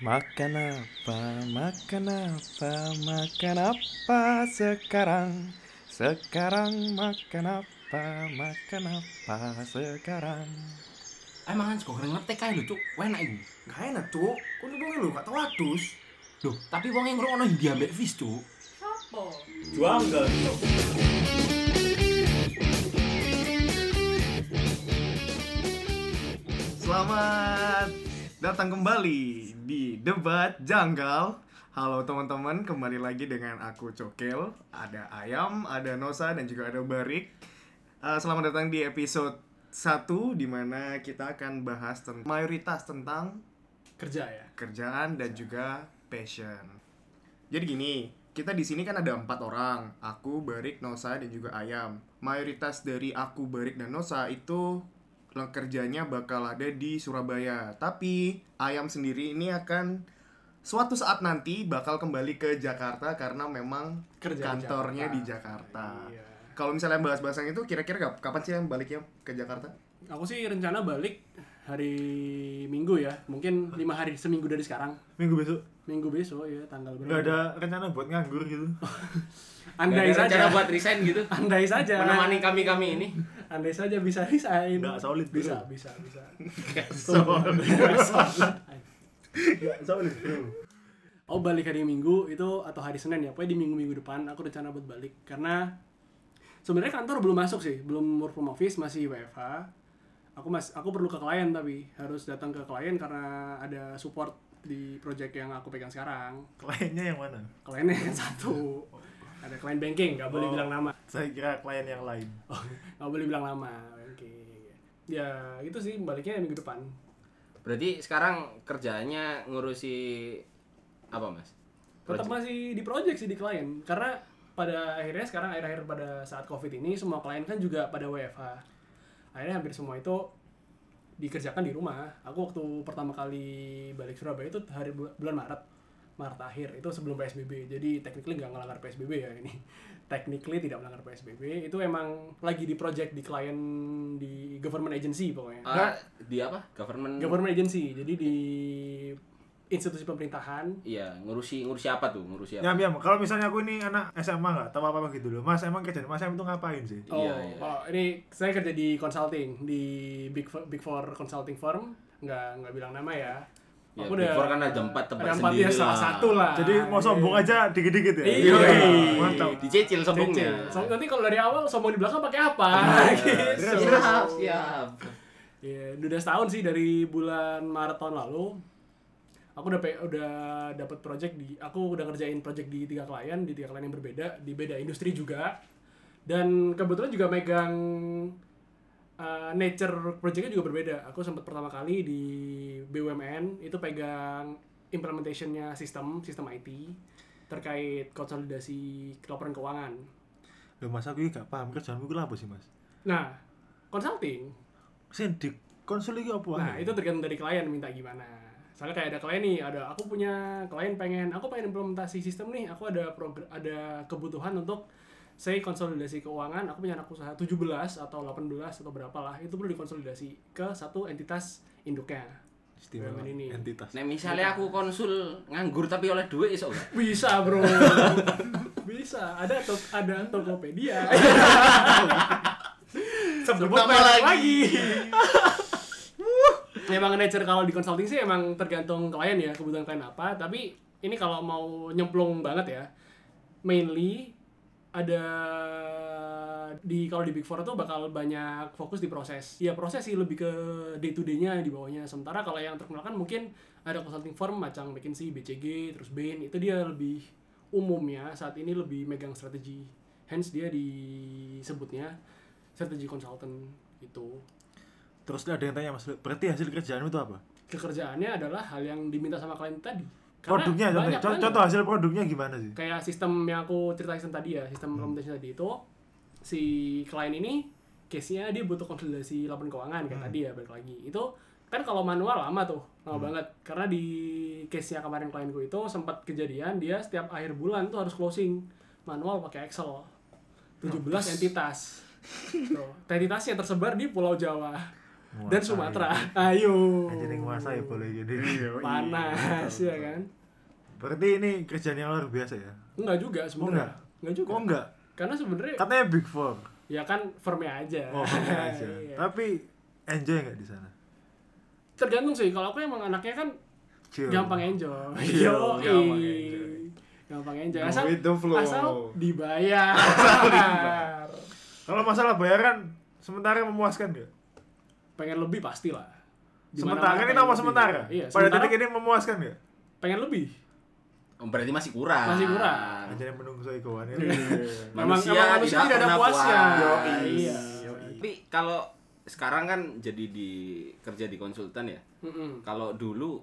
Makan apa, makan apa, makan apa sekarang? Sekarang makan apa, makan apa sekarang? Emang kan kok ngerti kae lho, Cuk. Enak iku. Gak enak, Cuk. Kok nih wong lho gak tau adus. Loh, tapi wong yang ngrungokno Hindia mbek Fis, Cuk. Juanggal, Cuk. Selamat datang kembali di Debat Janggal. Halo teman-teman, kembali lagi dengan aku Cokel. Ada Ayam, ada Nosa, dan juga ada Barik. Eh, selamat datang di episode 1 di mana kita akan bahas tentang mayoritas tentang kerja ya kerjaan dan juga passion. Jadi gini, kita di sini kan ada empat orang, aku, Barik, Nosa, dan juga Ayam. Mayoritas dari aku, Barik, dan Nosa itu kerjanya bakal ada di Surabaya. Tapi Ayam sendiri ini akan suatu saat nanti bakal kembali ke Jakarta karena memang Kerja di kantornya Jakarta. di Jakarta. Iya. Kalau misalnya bahas-bahas yang itu, kira-kira kap- kapan sih yang baliknya ke Jakarta? aku sih rencana balik hari Minggu ya mungkin lima hari seminggu dari sekarang Minggu besok Minggu besok ya tanggal berapa nggak ada rencana buat nganggur gitu andai saja. buat resign gitu. andai saja. Menemani kami-kami ini. andai saja bisa resign. Nggak solid, bro. bisa bisa bisa. Nggak solid. bro. Oh balik hari Minggu itu atau hari Senin ya. Pokoknya di minggu minggu depan aku rencana buat balik. Karena sebenarnya kantor belum masuk sih. Belum work from office masih WFH aku mas aku perlu ke klien tapi harus datang ke klien karena ada support di project yang aku pegang sekarang. Kliennya yang mana? Kliennya yang satu ada klien banking nggak boleh Oh. bilang nama. saya kira klien yang lain. Oh, nggak boleh bilang nama oke. Ya itu sih baliknya minggu depan. Berarti sekarang kerjaannya ngurusi apa, Mas? tetap Project. masih di project sih di klien karena pada akhirnya sekarang akhir-akhir pada saat covid ini semua klien kan juga pada WFH akhirnya hampir semua itu dikerjakan di rumah. Aku waktu pertama kali balik Surabaya itu hari bul- bulan Maret Maret akhir itu sebelum PSBB jadi technically nggak ngelanggar PSBB ya ini technically tidak melanggar PSBB itu emang lagi di project di klien di government agency pokoknya Ah, di apa? Government. government agency jadi di institusi pemerintahan Iya, ngurusi ngurusi apa tuh? Ngurusi apa? Yam Yam kalau misalnya aku ini anak SMA nggak tahu apa apa gitu loh mas emang kerjaan mas Yam itu ngapain sih Oh, Iya, iya. oh, ini saya kerja di consulting di big Four- big four consulting firm, nggak nggak bilang nama ya. Ya, Big Four kan ada empat tempat ada empat sendiri ya, salah lah. satu lah. jadi mau sombong aja dikit-dikit ya Iya. Yoi, mantap Dicicil sombongnya. Cicil. So, nanti kalau dari awal sombong di belakang pakai apa? gitu. Siap, siap. Ya, udah setahun sih dari bulan Maret tahun lalu. Aku udah udah dapat project di aku udah ngerjain project di tiga klien, di tiga klien yang berbeda, di beda industri juga. Dan kebetulan juga megang uh, nature projectnya juga berbeda. Aku sempat pertama kali di BUMN itu pegang implementationnya sistem sistem IT terkait konsolidasi laporan keuangan. loh mas aku gak paham kerjaanmu itu apa sih mas Nah, consulting sih di konsul apa Nah, itu tergantung dari klien minta gimana. Soalnya kayak ada klien nih, ada aku punya klien pengen, aku pengen implementasi sistem nih, aku ada ada kebutuhan untuk saya konsolidasi keuangan, aku punya anak usaha 17 atau 18 atau berapa lah, itu perlu dikonsolidasi ke satu entitas induknya. istimewa ini. entitas Nek misalnya aku konsul nganggur tapi oleh duit iso nggak? Bisa, Bro. Bisa. Ada to ada Tokopedia. Sebut nama merek lagi. emang nature kalau di consulting sih emang tergantung klien ya kebutuhan klien apa tapi ini kalau mau nyemplung banget ya mainly ada di kalau di big four itu bakal banyak fokus di proses. Ya proses sih lebih ke day to day-nya di bawahnya. Sementara kalau yang terkenal kan mungkin ada consulting firm macam McKinsey, BCG, terus Bain. Itu dia lebih umumnya saat ini lebih megang strategi. Hence dia disebutnya strategi consultant gitu. Terus ada yang tanya mas berarti hasil kerjaanmu itu apa? Kekerjaannya adalah hal yang diminta sama klien tadi. Produknya contoh, banyak contoh, hasil produknya gimana sih kayak sistem yang aku ceritain tadi ya, sistem implementation tadi itu si klien ini case-nya dia butuh konsolidasi laporan keuangan kayak tadi ya balik lagi. Itu kan kalau manual lama tuh, lama banget. Karena di case-nya kemarin klienku itu sempat kejadian dia setiap akhir bulan tuh harus closing manual pakai Excel. 17 entitas. Tuh, entitasnya tersebar di Pulau Jawa. Dan. Sumatera ayo nguasa ya boleh gini. panas ya kan Berarti ini kerjaan yang luar biasa ya? enggak juga sebenarnya enggak? enggak juga Kok enggak? karena sebenarnya Katanya big four. ya kan firmnya aja Oh, aja. Iya. Tapi enjoy nggak di sana? tergantung sih kalau aku emang anaknya kan Chill. gampang enjoy Iya, Yoi. gampang enjoy. gampang enjoy asal the flow. asal dibayar Kalau masalah bayaran sementara memuaskan nggak? Pengen lebih pasti lah Sementara ini pengen nama lebih. sementara. iya Pada sementara titik ini memuaskan nggak? pengen lebih Oh, berarti masih kurang. Masih kurang. Aja yang menunggu saya kawan ini. Memang- Manusia, manusia tidak, tidak ada puasnya. puas. Iya. Tapi kalau sekarang kan jadi di kerja di konsultan ya. Mm-mm. Kalau dulu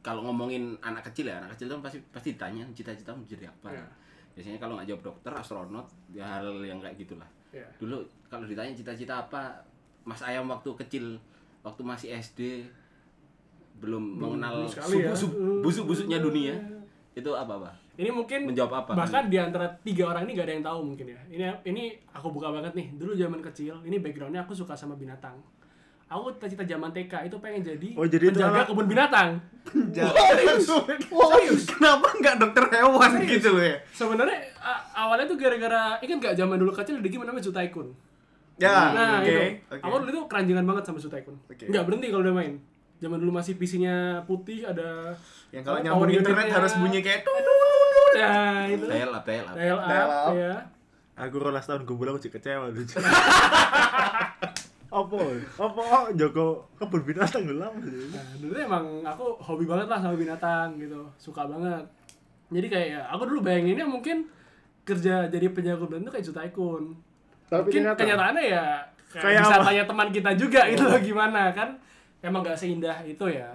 kalau ngomongin anak kecil ya, anak kecil kan pasti pasti ditanya cita-citamu jadi apa. Iya. Biasanya kalau nggak jawab dokter, astronot, ya hal yang kayak gitulah. Iya. Dulu kalau ditanya cita-cita apa, Mas Ayam waktu kecil, waktu masih SD belum mengenal belum sekali ya. subuh- busuk-busuknya dunia. Itu apa, Pak? Ini mungkin Menjawab apa? bahkan di antara tiga orang ini gak ada yang tahu mungkin ya. Ini ini aku buka banget nih. Dulu zaman kecil, ini backgroundnya aku suka sama binatang. Aku cita-cita zaman TK itu pengen jadi, Oh, jadi penjaga kebun binatang. Wah, kenapa nggak dokter hewan gitu loh ya? Sebenarnya awalnya tuh gara-gara ingat gak zaman dulu kecil ada game namanya Sutaikun. Ya, nah, oke. itu. Aku dulu tuh keranjingan banget sama Sutaikun. Oke. Nggak berhenti kalau udah main. Zaman dulu masih PC-nya putih ada Yang kalau nyambung internet harus bunyi kayak tuh. Nah, itu. Dial up, dial up. Dial up, Dial up. ya. Aku rolas tahun gumbul aku cek kecewa dulu. apa? Apa? Joko kebun binatang dulu lama sih. Nah, dulu emang aku hobi banget lah sama binatang gitu, suka banget. Jadi kayak ya, aku dulu bayanginnya mungkin kerja jadi penjaga kebun itu kayak Sutaikun. Tapi mungkin ternyata- kenyataannya ya kayak, Kayak bisa apa? tanya teman kita juga gitu loh gimana kan. Emang gak seindah itu ya.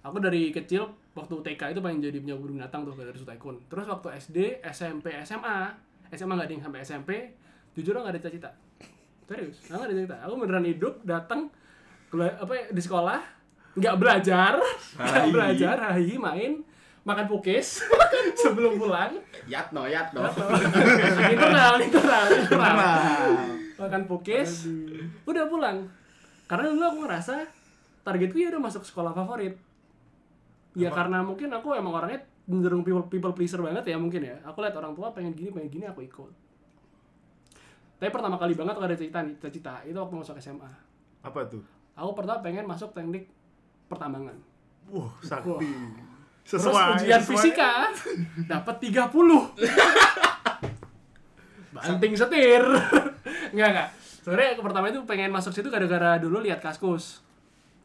Aku dari kecil waktu TK itu pengen jadi penjaga kebun binatang tuh dari Sutaikun. Terus waktu SD, SMP, SMA, SMA nggak ding sampai SMP, jujur nggak ada cita-cita. Serius, nggak ada cita-cita. Aku beneran hidup, datang apa ya, di sekolah, nggak belajar, nggak belajar, hai main, makan pukis sebelum pulang. Yatno, Yatno. internal, internal, internal. Makan pukis, udah pulang. Karena dulu aku ngerasa targetku ya udah masuk sekolah favorit. Ya karena mungkin aku emang orangnya cenderung people, people pleaser banget ya mungkin ya. Aku lihat orang tua pengen gini, pengen gini, aku ikut. Tapi pertama kali banget aku ada cita nih, cita-cita itu waktu masuk SMA. Apa tuh? Aku pertama pengen masuk teknik pertambangan. Wah, sakti. Sesuai. ujian sesuai. fisika dapat 30. Banting setir. enggak enggak. Sebenarnya aku pertama itu pengen masuk situ gara-gara dulu lihat Kaskus.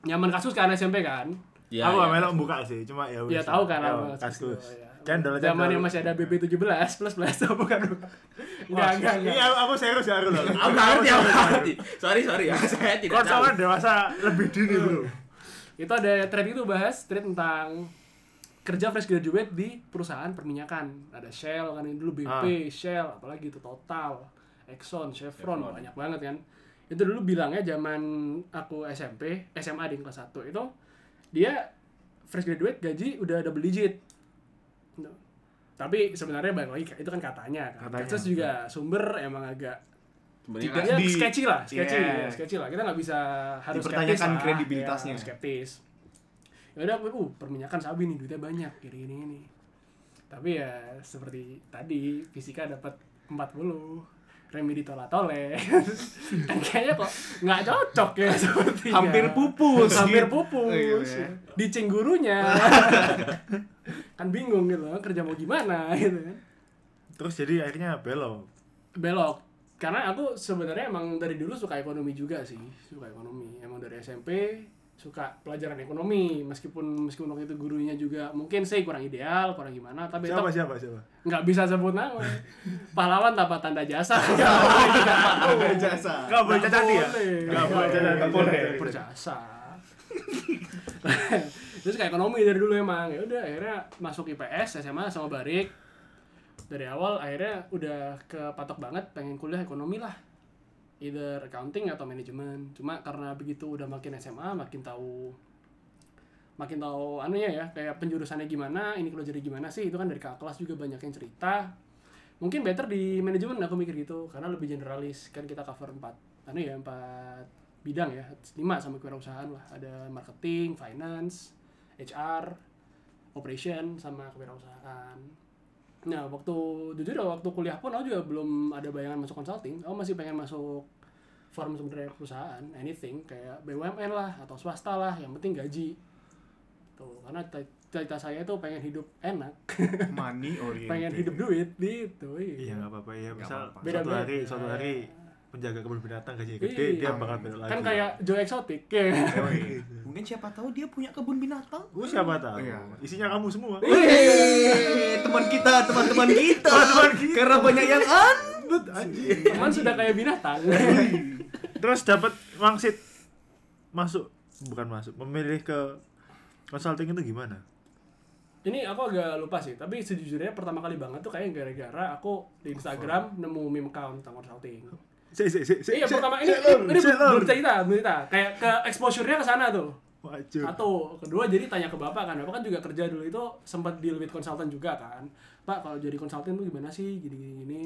Nyaman Kaskus kan SMP kan? Ya, aku ya. melok buka sih, cuma ya Ya tahu kan Ya, apa Kaskus. ya. Cendol Zaman yang cendol. masih ada BB17 plus plus apa bukan? bukan. Enggak, Wah, enggak, Ini enggak. aku, aku serius ya aku loh. Aku nggak ngerti, aku nggak ngerti. Sorry, sorry ya. Saya tidak Kau tahu. sama dewasa lebih dini bro. Itu ada thread itu bahas thread tentang kerja fresh graduate di perusahaan perminyakan. Ada Shell kan ini dulu BP, Shell, apalagi itu Total, Exxon, Chevron, Chevron. banyak banget kan. Itu dulu bilangnya zaman aku SMP, SMA di kelas 1 itu dia fresh graduate gaji udah double digit. No. Tapi sebenarnya balik lagi itu kan katanya kan. Katanya, Terus juga sumber emang agak tidak ya, sketchy lah, sketchy, Yeah. ya, sketchy lah. Kita nggak bisa harus Dipertanyakan skeptis lah. kredibilitasnya. Ya, harus skeptis. Ya udah, uh, perminyakan sabi nih duitnya banyak, gini gini ini. Tapi ya seperti tadi fisika dapat 40 Remi ditolak toleh kan kayaknya kok nggak cocok ya seperti Hampir pupus, hampir gitu. pupus Oh, iya. dicing gurunya kan bingung gitu kerja mau gimana gitu kan Terus jadi akhirnya belok. belok karena aku sebenarnya emang dari dulu suka ekonomi juga sih suka ekonomi emang dari SMP suka pelajaran ekonomi meskipun meskipun waktu itu gurunya juga mungkin saya kurang ideal kurang gimana tapi Siapa tetap siapa siapa? nggak bisa sebut nama pahlawan tanpa tanda jasa nggak boleh jasa. Gak boleh cacati ya? Nggak Gak boleh cacati. Nggak boleh. berjasa terus kayak ekonomi dari dulu emang ya udah akhirnya masuk IPS SMA sama Barik dari awal akhirnya udah kepatok banget pengen kuliah ekonomi lah either accounting atau manajemen. Cuma karena begitu udah makin SMA makin tahu makin tahu anunya ya kayak penjurusannya gimana ini kalau jadi gimana sih itu kan dari kakak kelas juga banyak yang cerita. Mungkin better di manajemen aku mikir gitu karena lebih generalis. Kan kita cover empat anu ya empat bidang ya lima sama kewirausahaan lah. Ada marketing finance HR operation sama kewirausahaan nah waktu jujur waktu kuliah pun aku juga belum ada bayangan masuk consulting aku masih pengen masuk firm sebenarnya perusahaan anything kayak BUMN lah atau swasta lah yang penting gaji tuh karena cita saya itu pengen hidup enak money oriented pengen hidup duit gitu Iya nggak apa-apa ya. Misal apa-apa. suatu Beda-beda. hari suatu hari penjaga kebun binatang gaji gede Iya. dia bakal belok lagi. kan kayak Joe Exotic ya mungkin siapa tahu dia punya kebun binatang Gue siapa tahu. Iya. Isinya kamu semua. Teman kita, teman-teman kita. Karena banyak yang an. Anjing. teman sudah kayak binatang Terus dapat wangsit masuk bukan masuk memilih ke consulting itu gimana? ini aku agak lupa sih tapi sejujurnya pertama kali banget tuh kayak gara-gara aku di Instagram nemu meme account tentang consulting Si si si si. iya pertama ini ini, belum cerita belum cerita kayak ke exposure-nya ke sana tuh. Wajib. satu. Kedua jadi tanya ke bapak kan. Bapak kan juga kerja dulu itu sempat deal with consultant juga kan. Pak kalau jadi konsultan tuh gimana sih? Gini gini gini.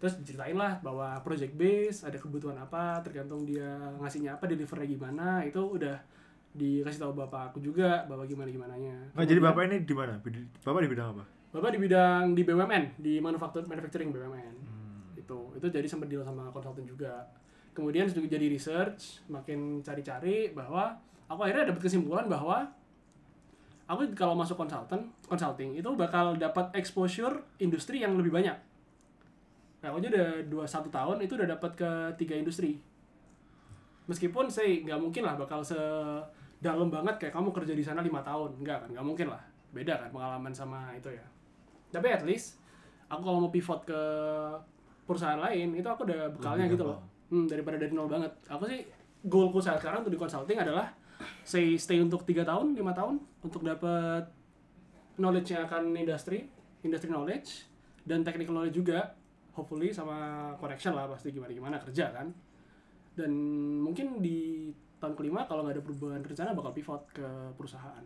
Terus diceritain lah bahwa project base ada kebutuhan apa tergantung dia ngasihnya apa delivernya gimana. Itu udah dikasih tahu bapak aku juga bapak gimana gimana nya Nggak, jadi bapak ini di mana? Bapak di bidang apa? bapak di bidang di BUMN di manufactur manufacturing BUMN itu itu jadi sempat deal sama konsultan juga. Kemudian juga jadi research makin cari-cari bahwa aku akhirnya dapat kesimpulan bahwa aku kalau masuk konsultan consulting itu bakal dapat exposure industri yang lebih banyak. Nah aku aja udah dua satu tahun itu udah dapat ke tiga industri. Meskipun saya nggak mungkin lah bakal se dalam banget kayak kamu kerja di sana lima tahun. Nggak kan nggak mungkin lah. Beda kan pengalaman sama itu ya. Tapi at least aku kalau mau pivot ke perusahaan lain itu aku udah bekalnya Lebih gitu loh. hmm, daripada dari nol banget. Aku sih goalku saat sekarang untuk di consulting adalah say stay untuk tiga tahun lima tahun untuk dapat knowledge yang akan industri industry knowledge dan technical knowledge juga. Hopefully sama connection lah pasti gimana gimana kerja kan. Dan mungkin di tahun kelima kalau nggak ada perubahan rencana bakal pivot ke perusahaan.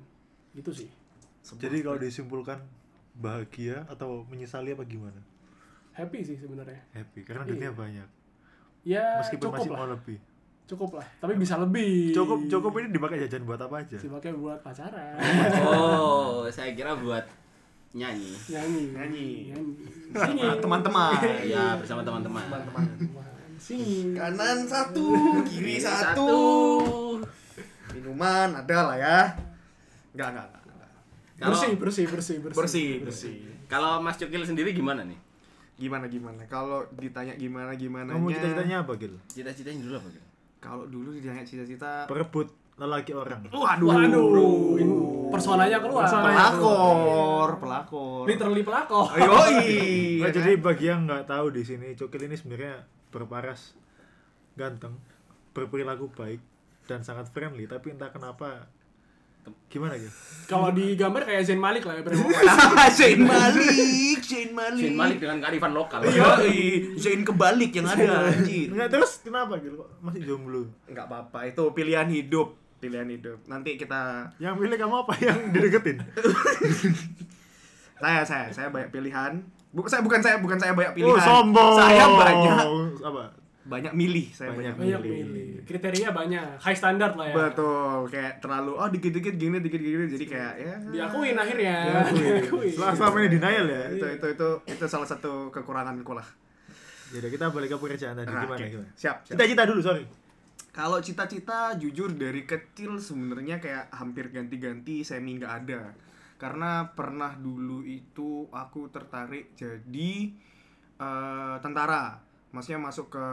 Gitu sih. Jadi kalau disimpulkan bahagia atau menyesali apa gimana? Happy sih sebenarnya Happy karena Iya. duitnya banyak. ya Meskipun cukup masih lah mau lebih. cukup lah tapi bisa lebih Cukup cukup ini dipakai jajan buat apa aja? dipakai buat pacaran Oh, saya kira buat nyanyi. nyanyi Nyanyi. nyanyi teman-teman. Ya, bersama teman-teman. singing Kanan satu, kiri satu. Satu. Minuman ada lah ya. Enggak, enggak, enggak. enggak. Kalau bersih bersih bersih bersih Bersih, bersih. kalau Mas Cukil sendiri gimana nih? Gimana gimana? Kalau ditanya gimana gimana Kamu cita-citanya apa, Gil? Cita-citanya dulu apa? Gil? Kalau dulu ditanya cita-cita Perebut lelaki orang. Waduh. waduh ini personanya keluar Pelakor, pelakor. literally pelakor Yoi. Nggak, jadi bagi yang nggak tahu di sini Cokil ini sebenarnya berparas ganteng, berperilaku baik dan sangat friendly, tapi entah kenapa gimana gitu? kalau di gambar kayak Zain Malik lah ya Zain Malik, Zain Malik. Zain Malik dengan kearifan lokal. Yoi, Zain kebalik yang ada anjir. Enggak terus kenapa gitu kok masih jomblo? Enggak apa-apa, itu pilihan hidup, pilihan hidup. Nanti kita Yang pilih kamu apa yang dideketin? saya saya saya banyak pilihan. Bu, saya bukan saya bukan saya banyak pilihan. Oh, sombong. Saya banyak apa? Banyak milih, saya banyak, Banyak milih. milih kriteria banyak high standard lah ya Betul, kayak terlalu oh dikit-dikit gini, dikit-dikit jadi kayak ya diakuin akhirnya Diakui. Setelah selama ini denial ya. itu itu itu itu salah satu kekuranganku lah. Jadi kita balik ke pekerjaan tadi Nah, gimana oke. gimana? Siap, siap. Cita-cita dulu, sorry. Kalau cita-cita jujur dari kecil sebenarnya kayak hampir ganti-ganti semi nggak ada. Karena pernah dulu itu aku tertarik jadi eh, tentara. Maksudnya masuk ke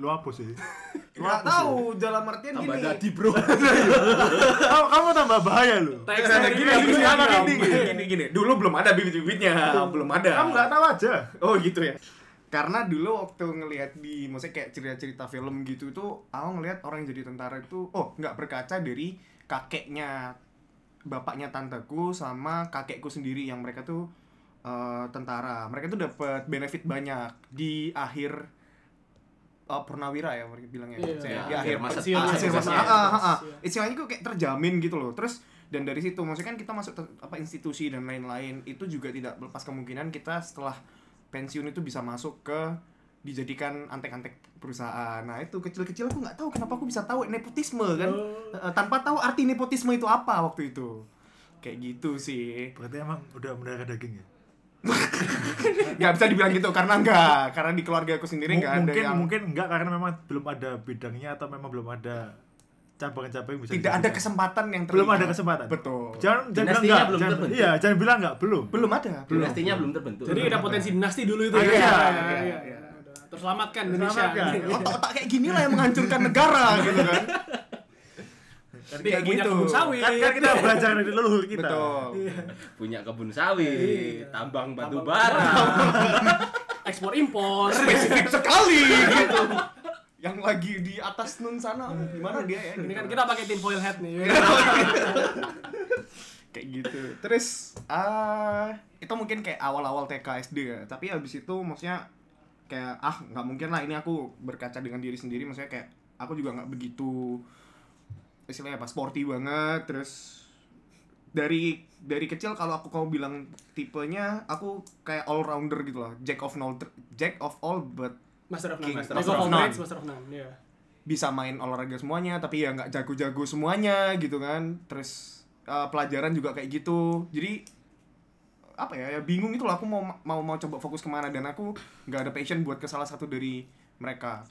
Lu apa sih? nggak tahu dalam artian Tambah gini. dadi, Bro. kamu, kamu tambah bahaya lu. Gini, gini, gini, gini, gini, gini, gini. Dulu belum ada bibit-bibitnya, belum ada. Kamu nggak tahu aja. Oh gitu ya. Karena dulu waktu ngelihat di maksudnya kayak cerita-cerita film gitu tuh, aku ngelihat orang yang jadi tentara itu oh nggak berkaca dari kakeknya bapaknya tanteku sama kakekku sendiri yang mereka tuh eh, tentara. Mereka tuh dapat benefit banyak di akhir eh, purnawira ya mereka bilangnya. Iya. Maksudnya Ya, di akhir akhir masa- ah, akhir masa. Iya. ah, ah, ah, ah. Iya. Istilahnya kok kayak terjamin gitu loh. Terus dan dari situ maksudnya kan kita masuk te- apa institusi dan lain-lain itu juga tidak lepas kemungkinan kita setelah pensiun itu bisa masuk ke dijadikan antek-antek perusahaan. Nah itu kecil-kecil aku nggak tahu kenapa aku bisa tahu nepotisme kan, Oh. Eh, tanpa tahu arti nepotisme itu apa waktu itu. Kayak gitu sih. Berarti emang udah mendarah daging ya? Nggak bisa dibilang gitu karena enggak, karena di keluarga aku sendiri nggak ada mungkin yang mungkin enggak karena memang belum ada bidangnya atau memang belum ada cabang-cabang yang bisa tidak ada kesempatan yang belum terlihat. ada kesempatan Betul. jangan jangan bilang enggak belum jangan, terbentuk. iya jangan bilang enggak belum Belum ada, belum. Dinastinya belum terbentuk. Jadi ada potensi dinasti dulu itu Ah, ya. iya, Iya, iya, iya. Terselamatkan Indonesia. Otak-otak kayak gini lah yang menghancurkan negara gitu kan. kan, Kayak punya gitu. kebun sawit. kan, kan kita belajar dari leluhur kita Betul. punya kebun sawit, Iya. tambang batu bara. Ekspor impor. Spesifik sekali gitu. Yang lagi di atas nun sana gimana dia ya? Ini gitu. kan kita pakai tinfoil hat nih. kayak gitu. Terus ah itu mungkin kayak awal-awal TK SD ya. Tapi habis itu maksudnya kayak ah nggak mungkin lah ini aku berkaca dengan diri sendiri maksudnya kayak aku juga nggak begitu istilahnya apa sporty banget terus dari dari kecil kalau aku kau bilang tipenya aku kayak all rounder gitu loh jack of all jack of all but Master of None. Master Jack of of None. Master of None. Iya. bisa main olahraga semuanya tapi ya nggak jago-jago semuanya gitu kan terus uh, pelajaran juga kayak gitu jadi apa ya, ya bingung itu loh aku mau mau mau coba fokus ke mana dan aku nggak ada passion buat ke salah satu dari mereka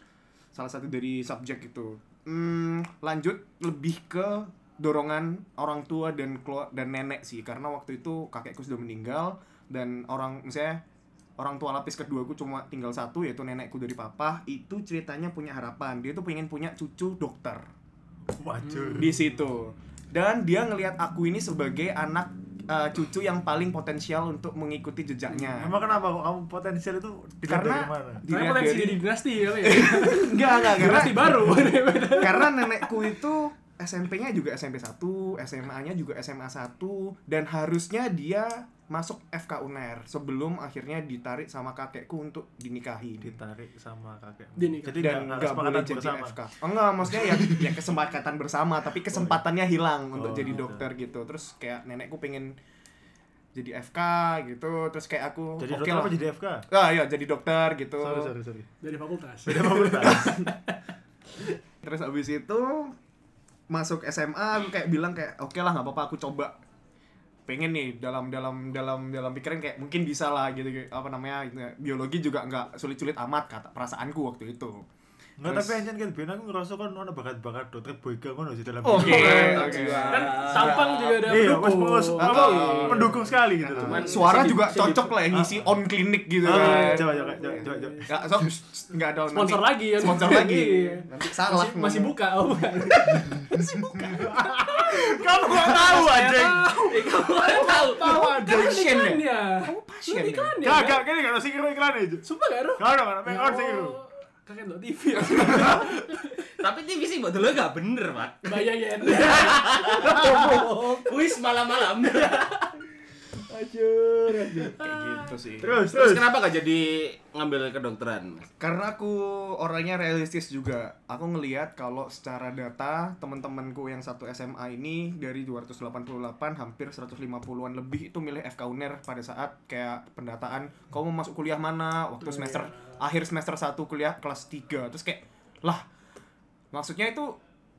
salah satu dari subjek itu hmm, lanjut lebih ke dorongan orang tua dan keluar dan nenek sih. Karena waktu itu kakekku sudah meninggal dan orang misalnya orang tua lapis kedua aku cuma tinggal satu yaitu nenekku dari papa itu ceritanya punya harapan. Dia tuh pengen punya cucu dokter. Wajur di situ. Dan dia ngelihat aku ini sebagai anak eh, cucu yang paling potensial untuk mengikuti jejaknya emang kenapa kok kamu potensial itu dilihat karena dari mana Karena potensi dari- jadi dinasti ya. ya. enggak enggak karena Dinasti baru. karena nenekku itu SMP-nya juga SMP 1, SMA-nya juga SMA 1 dan harusnya dia masuk FK UNER sebelum akhirnya ditarik sama kakekku untuk dinikahi. ditarik sama kakek jadi dan nggak boleh jadi bersama FK. Oh, enggak, maksudnya ya ya kesempatan bersama, tapi kesempatannya hilang untuk Oh, jadi gitu. dokter gitu. Terus kayak nenekku pengen jadi FK gitu, terus kayak aku jadi oke dokter lah. apa jadi FK Ah iya, jadi dokter gitu. sorry sorry sorry Dari fakultas. beda fakultas Terus abis itu masuk SMA aku kayak bilang kayak oke lah nggak apa-apa aku coba pengen nih dalam dalam dalam dalam pikiran kayak mungkin bisa lah gitu, gitu. apa namanya gitu. biologi juga nggak sulit-sulit amat kata perasaanku waktu itu Nggak, Terus- tapi anjan kan biar aku ngerasa kan ono bakat-bakat dokter boyka ngono sih dalam Oke. Kan Sampang juga ada Iya, mas pendukung. mas Ah, apa iya. mendukung sekali gitu. loh. Cuman suara juga cocok lah yang ngisi on klinik gitu Ah, kan coba coba coba coba. coba. nggak so, nggak ada Sponsor nanti- lagi ya. sponsor lagi Iya. nanti salah Masih, masih buka. Oh, bukan. Kamu nggak tahu. Eh, kamu nggak tahu. tahu ada passion ya kamu passion ya Iklannya. Gak kan? gak kini gak sih kira iklan aja. Sumpah gak, Ro? Gak ada kan, on sih kira. Kakek lo TV ya. Tapi TV sih buat dulu gak bener, Pak. Bayangin. Kuis malam-malam. kayak gitu sih Terus Terus terus. kenapa gak jadi ngambil kedokteran, Mas? Karena aku orangnya realistis juga. Aku ngelihat kalau secara data teman-temanku yang satu SMA ini dari 288 hampir 150-an lebih itu milih FK UNER pada saat kayak pendataan kau mau masuk kuliah mana waktu semester akhir semester 1 kuliah kelas 3. Terus kayak lah maksudnya itu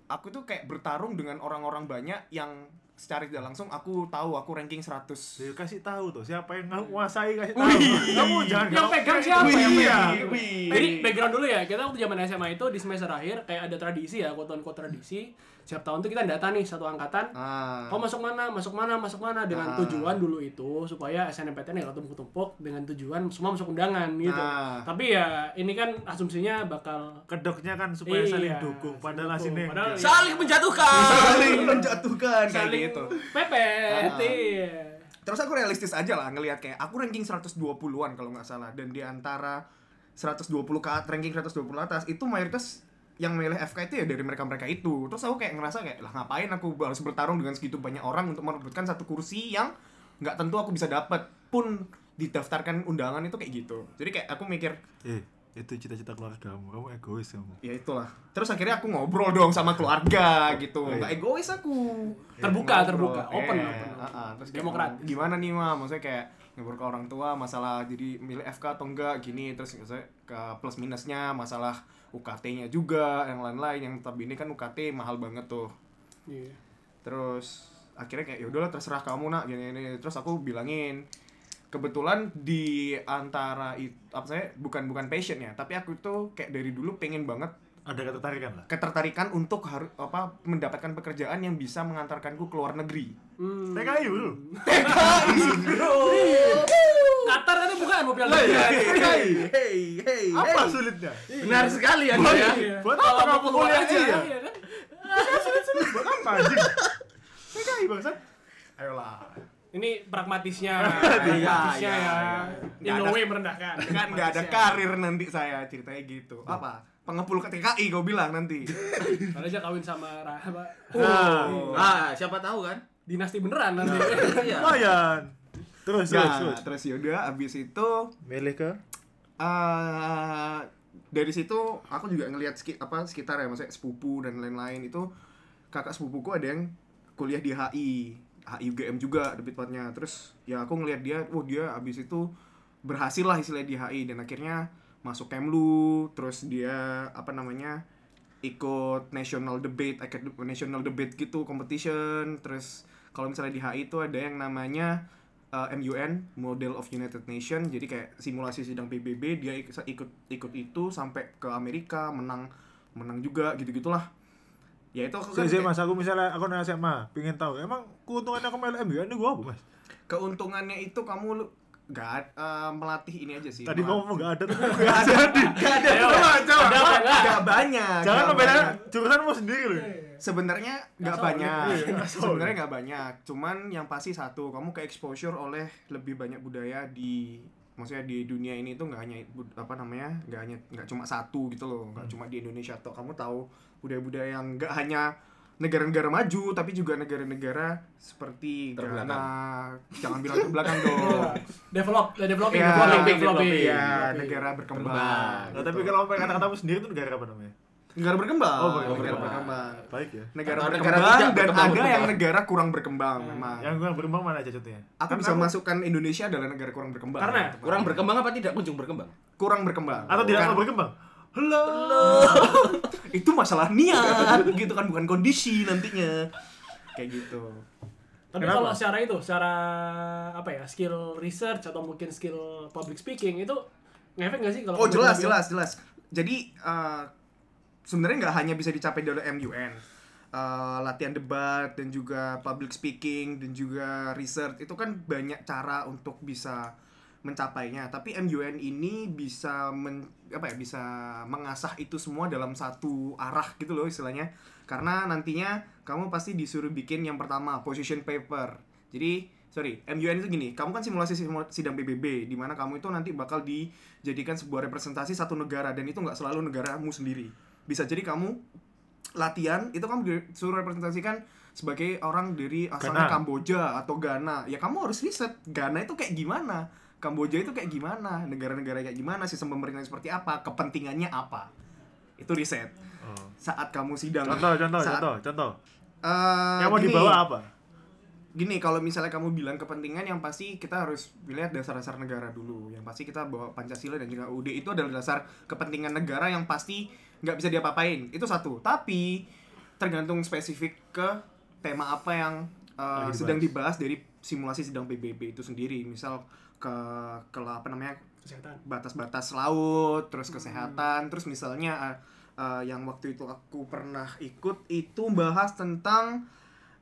aku tuh kayak bertarung dengan orang-orang banyak yang secara tidak langsung aku tahu aku ranking 100 Ya, kasih tahu tuh siapa yang menguasai kasih tahu. Wih. Kamu jangan Yang pegang siapa? Wih, Yang pegang? Wih. Jadi background dulu ya, kita waktu zaman SMA itu di semester akhir kayak ada tradisi ya, quote unquote tradisi. Setiap tahun tuh kita data nih satu angkatan. Ah. Kau masuk mana, masuk mana, masuk mana dengan Ah. tujuan dulu itu supaya SNMPTN nggak tumpuk-tumpuk dengan tujuan semua masuk undangan gitu. Ah. Tapi ya ini kan asumsinya bakal kedoknya kan supaya Iya, saling dukung padahal dukung. aslinya Padahal enggak. ya- Saling menjatuhkan. saling menjatuhkan kayak saling gitu. pepet. Ah. iya. Terus aku realistis aja lah ngelihat kayak aku ranking 120-an kalau nggak salah dan di antara 120 ke ranking 120 atas itu mayoritas yang milih FK itu ya dari mereka-mereka itu. Terus aku kayak ngerasa kayak lah ngapain aku harus bertarung dengan segitu banyak orang untuk merebutkan satu kursi yang nggak tentu aku bisa dapat pun didaftarkan undangan itu kayak gitu. Jadi kayak aku mikir Eh, itu cita-cita keluargamu kamu egois kamu ya itulah terus akhirnya aku ngobrol dong sama keluarga gitu Oh, iya. nggak egois aku Terbuka, Ngobrol. terbuka. Open, Eh, open, ah, ah. terus kayak Demokratis. ngomong, gimana nih ma maksudnya kayak ngobrol ke orang tua masalah jadi milih FK atau enggak gini terus ke plus minusnya masalah UKT-nya juga yang lain-lain yang tapi ini kan UKT mahal banget tuh Iya. terus akhirnya kayak yaudahlah terserah kamu nak gini gini terus aku bilangin kebetulan di antara itu apa saya bukan bukan passion ya tapi aku tuh kayak dari dulu pengen banget ada ketertarikan lah. Ketertarikan untuk harus apa mendapatkan pekerjaan yang bisa mengantarkanku ke luar negeri. Hmm. TKI bro Qatar kan bukan mau piala Iya, dunia. hey hey hey. Apa hey. sulitnya? Benar sekali anda ya. Iya. buat apa mau kamu kuliah? aja, ya iya kan? buat apa anjing TKI bangsat. Ayolah. Ini pragmatisnya, Iya, pragmatisnya iya, ya. iya. In no way merendahkan. kan nggak ada karir nanti saya ceritanya gitu. Apa pengepul ke TKI kau bilang nanti. Kalau aja kawin sama Rahaba. Oh. ah siapa tahu kan? Dinasti beneran nanti. iya. Lumayan. Terus terus nah, terus terus. yaudah abis itu milih ke? Eh dari situ aku juga ngelihat seki- apa sekitar ya maksudnya sepupu dan lain-lain. Itu kakak sepupuku ada yang kuliah di HI HI UGM juga lebih tepatnya. Terus ya aku ngelihat dia wah dia abis itu berhasil lah istilahnya di HI dan akhirnya masuk Kemlu terus dia apa namanya ikut national debate acad- national debate gitu competition. Terus kalau misalnya di HI itu ada yang namanya uh, MUN Model of United Nation. Jadi kayak simulasi sidang PBB dia ik- ikut ikut itu sampai ke Amerika menang menang juga gitu gitulah ya itu aku kayak- mas aku misalnya aku nanya SMA pingin tahu emang keuntungannya aku main MU ini gua apa mas? Keuntungannya itu kamu gak uh, melatih ini aja sih tadi mau gak ada tuh Gak ada, gak ada, Ayo, coba, coba, ada apa enggak? gak banyak jangan gak membela banyak. jurusanmu sendiri loh Sebenarnya nggak solid. banyak, Iya, nggak solid. sebenarnya nggak banyak. Cuman yang pasti satu, kamu ke exposure oleh lebih banyak budaya di, maksudnya di dunia ini tuh nggak hanya apa namanya, nggak hanya nggak cuma satu gitu loh, nggak cuma di Indonesia atau kamu tahu budaya-budaya yang nggak hanya negara-negara maju, tapi juga negara-negara seperti Terbelakang. Ghana, jangan bilang terbelakang dong. Develop, eh, developing, Ya, developing, developing, developing. Iya, Developing. negara berkembang. Berkembang. Nah, tapi kalau pakai kata-katamu sendiri itu negara apa namanya negara berkembang, Oh, negara berkembang. berkembang. baik ya Negara Atau negara berkembang tidak dan berkembang, ada yang berkembang. negara kurang berkembang memang. yang gua berkembang mana aja contohnya Aku Kan bisa aku- masukkan Indonesia adalah negara kurang berkembang. Karena? kurang berkembang apa tidak kunjung berkembang kurang berkembang. atau tidak mau berkembang Halo. itu masalah niat gitu kan bukan kondisi nantinya. Kayak gitu. Tapi Kenapa? kalau secara itu, secara apa ya, skill research atau mungkin skill public speaking itu ngefek nggak sih kalau Oh jelas bilang? jelas jelas. Jadi eh, sebenarnya nggak hanya bisa dicapai dari MUN. Eh, latihan debat dan juga public speaking dan juga research itu kan banyak cara untuk bisa mencapainya. Tapi MUN ini bisa men, apa ya bisa mengasah itu semua dalam satu arah gitu loh istilahnya. Karena nantinya kamu pasti disuruh bikin yang pertama position paper. Jadi sorry MUN itu gini, kamu kan simulasi simu- sidang PBB di mana kamu itu nanti bakal dijadikan sebuah representasi satu negara dan itu nggak selalu negaramu sendiri. Bisa jadi kamu latihan itu kamu disuruh representasikan sebagai orang dari asalnya Ghana. Kamboja atau Ghana. Ya kamu harus riset Ghana itu kayak gimana, Kamboja itu kayak gimana, negara-negara kayak gimana, sistem pemerintahan seperti apa, kepentingannya apa. Itu riset. oh. Saat kamu sidang. contoh contoh saat- contoh contoh Eh, yang mau gini. dibawa apa gini kalau misalnya kamu bilang kepentingan yang pasti kita harus lihat dasar-dasar negara dulu yang pasti kita bawa pancasila dan juga UUD itu adalah dasar kepentingan negara yang pasti nggak bisa diapa-apain itu satu tapi tergantung spesifik ke tema apa yang uh, sedang dibahas dari simulasi sidang PBB itu sendiri misal ke ke apa namanya Kesehatan. batas-batas laut, terus kesehatan, terus misalnya uh, uh, yang waktu itu aku pernah ikut itu bahas tentang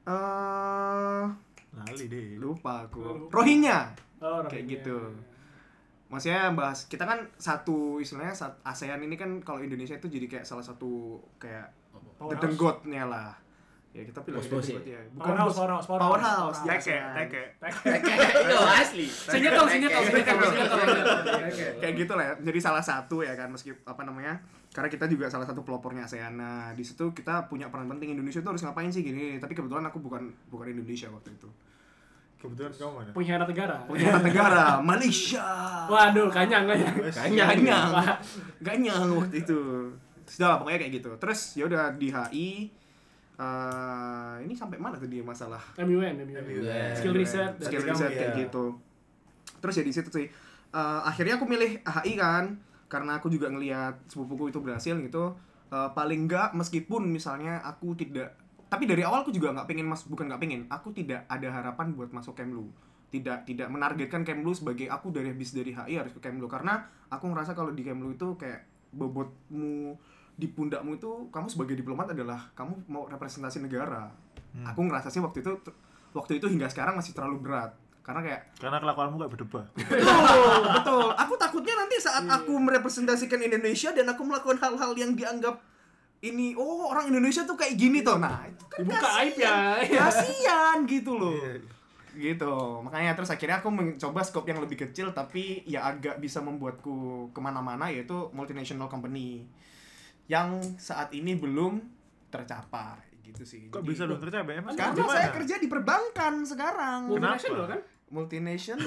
uh, lali deh lupa aku. Rohingya Oh, kayak Rohingya. gitu. Maksudnya bahas kita kan satu istilahnya ASEAN ini kan kalau Indonesia itu jadi kayak salah satu kayak the denggot-nya lah. Ya kita bilang Bos-bos the ya? ya. Powerhouse, bos- powerhouse, powerhouse. powerhouse, Powerhouse. ya, teke. Teke. Itu asli. Sinyetol, sinyetol, sinyetol, sinyetol. kayak gitu lah ya jadi salah satu ya kan meski apa namanya karena kita juga salah satu pelopornya ASEAN nah di situ kita punya peran penting. Indonesia tuh harus ngapain sih gini? Tapi kebetulan aku bukan bukan Indonesia waktu itu. Kebetulan kamu mana? Pengkhianat negara. pengkhianat negara Malaysia. Waduh, kanyang kanyang. ganyang. Wah, ganyang waktu itu. Sudah lah pokoknya kayak gitu. Terus ya udah di HI eh, ini sampai mana tuh dia masalah MUN, MUN. MUN. Skill reset. dan skill reset kayak ya. gitu terus ya di situ sih Eh, akhirnya aku milih HI kan karena aku juga ngelihat sepupuku itu berhasil gitu Eh, paling enggak meskipun misalnya aku tidak tapi dari awal aku juga nggak pengen mas bukan nggak pengen aku tidak ada harapan buat masuk Kemlu tidak tidak menargetkan Kemlu sebagai aku dari habis dari HI harus ke Kemlu karena aku ngerasa kalau di Kemlu itu kayak bobotmu di pundakmu itu kamu sebagai diplomat adalah kamu mau representasi negara. Aku ngerasa sih waktu itu waktu itu hingga sekarang masih terlalu berat. Karena kayak Karena kelakuanmu kayak berdebat. betul betul. Aku takutnya nanti saat aku merepresentasikan Indonesia dan aku melakukan hal-hal yang dianggap ini oh orang Indonesia tuh kayak gini tuh. Nah itu kan Dibuka kasihan. aib ya. kasihan gitu loh. Iya. gitu. Makanya terus akhirnya aku mencoba scope yang lebih kecil tapi ya agak bisa membuatku ke mana-mana yaitu multinational company yang saat ini belum tercapai gitu sih Kok Jadi- bisa belum tercapai? Emang karena di mana? saya kerja di perbankan sekarang Multinational kan? multinational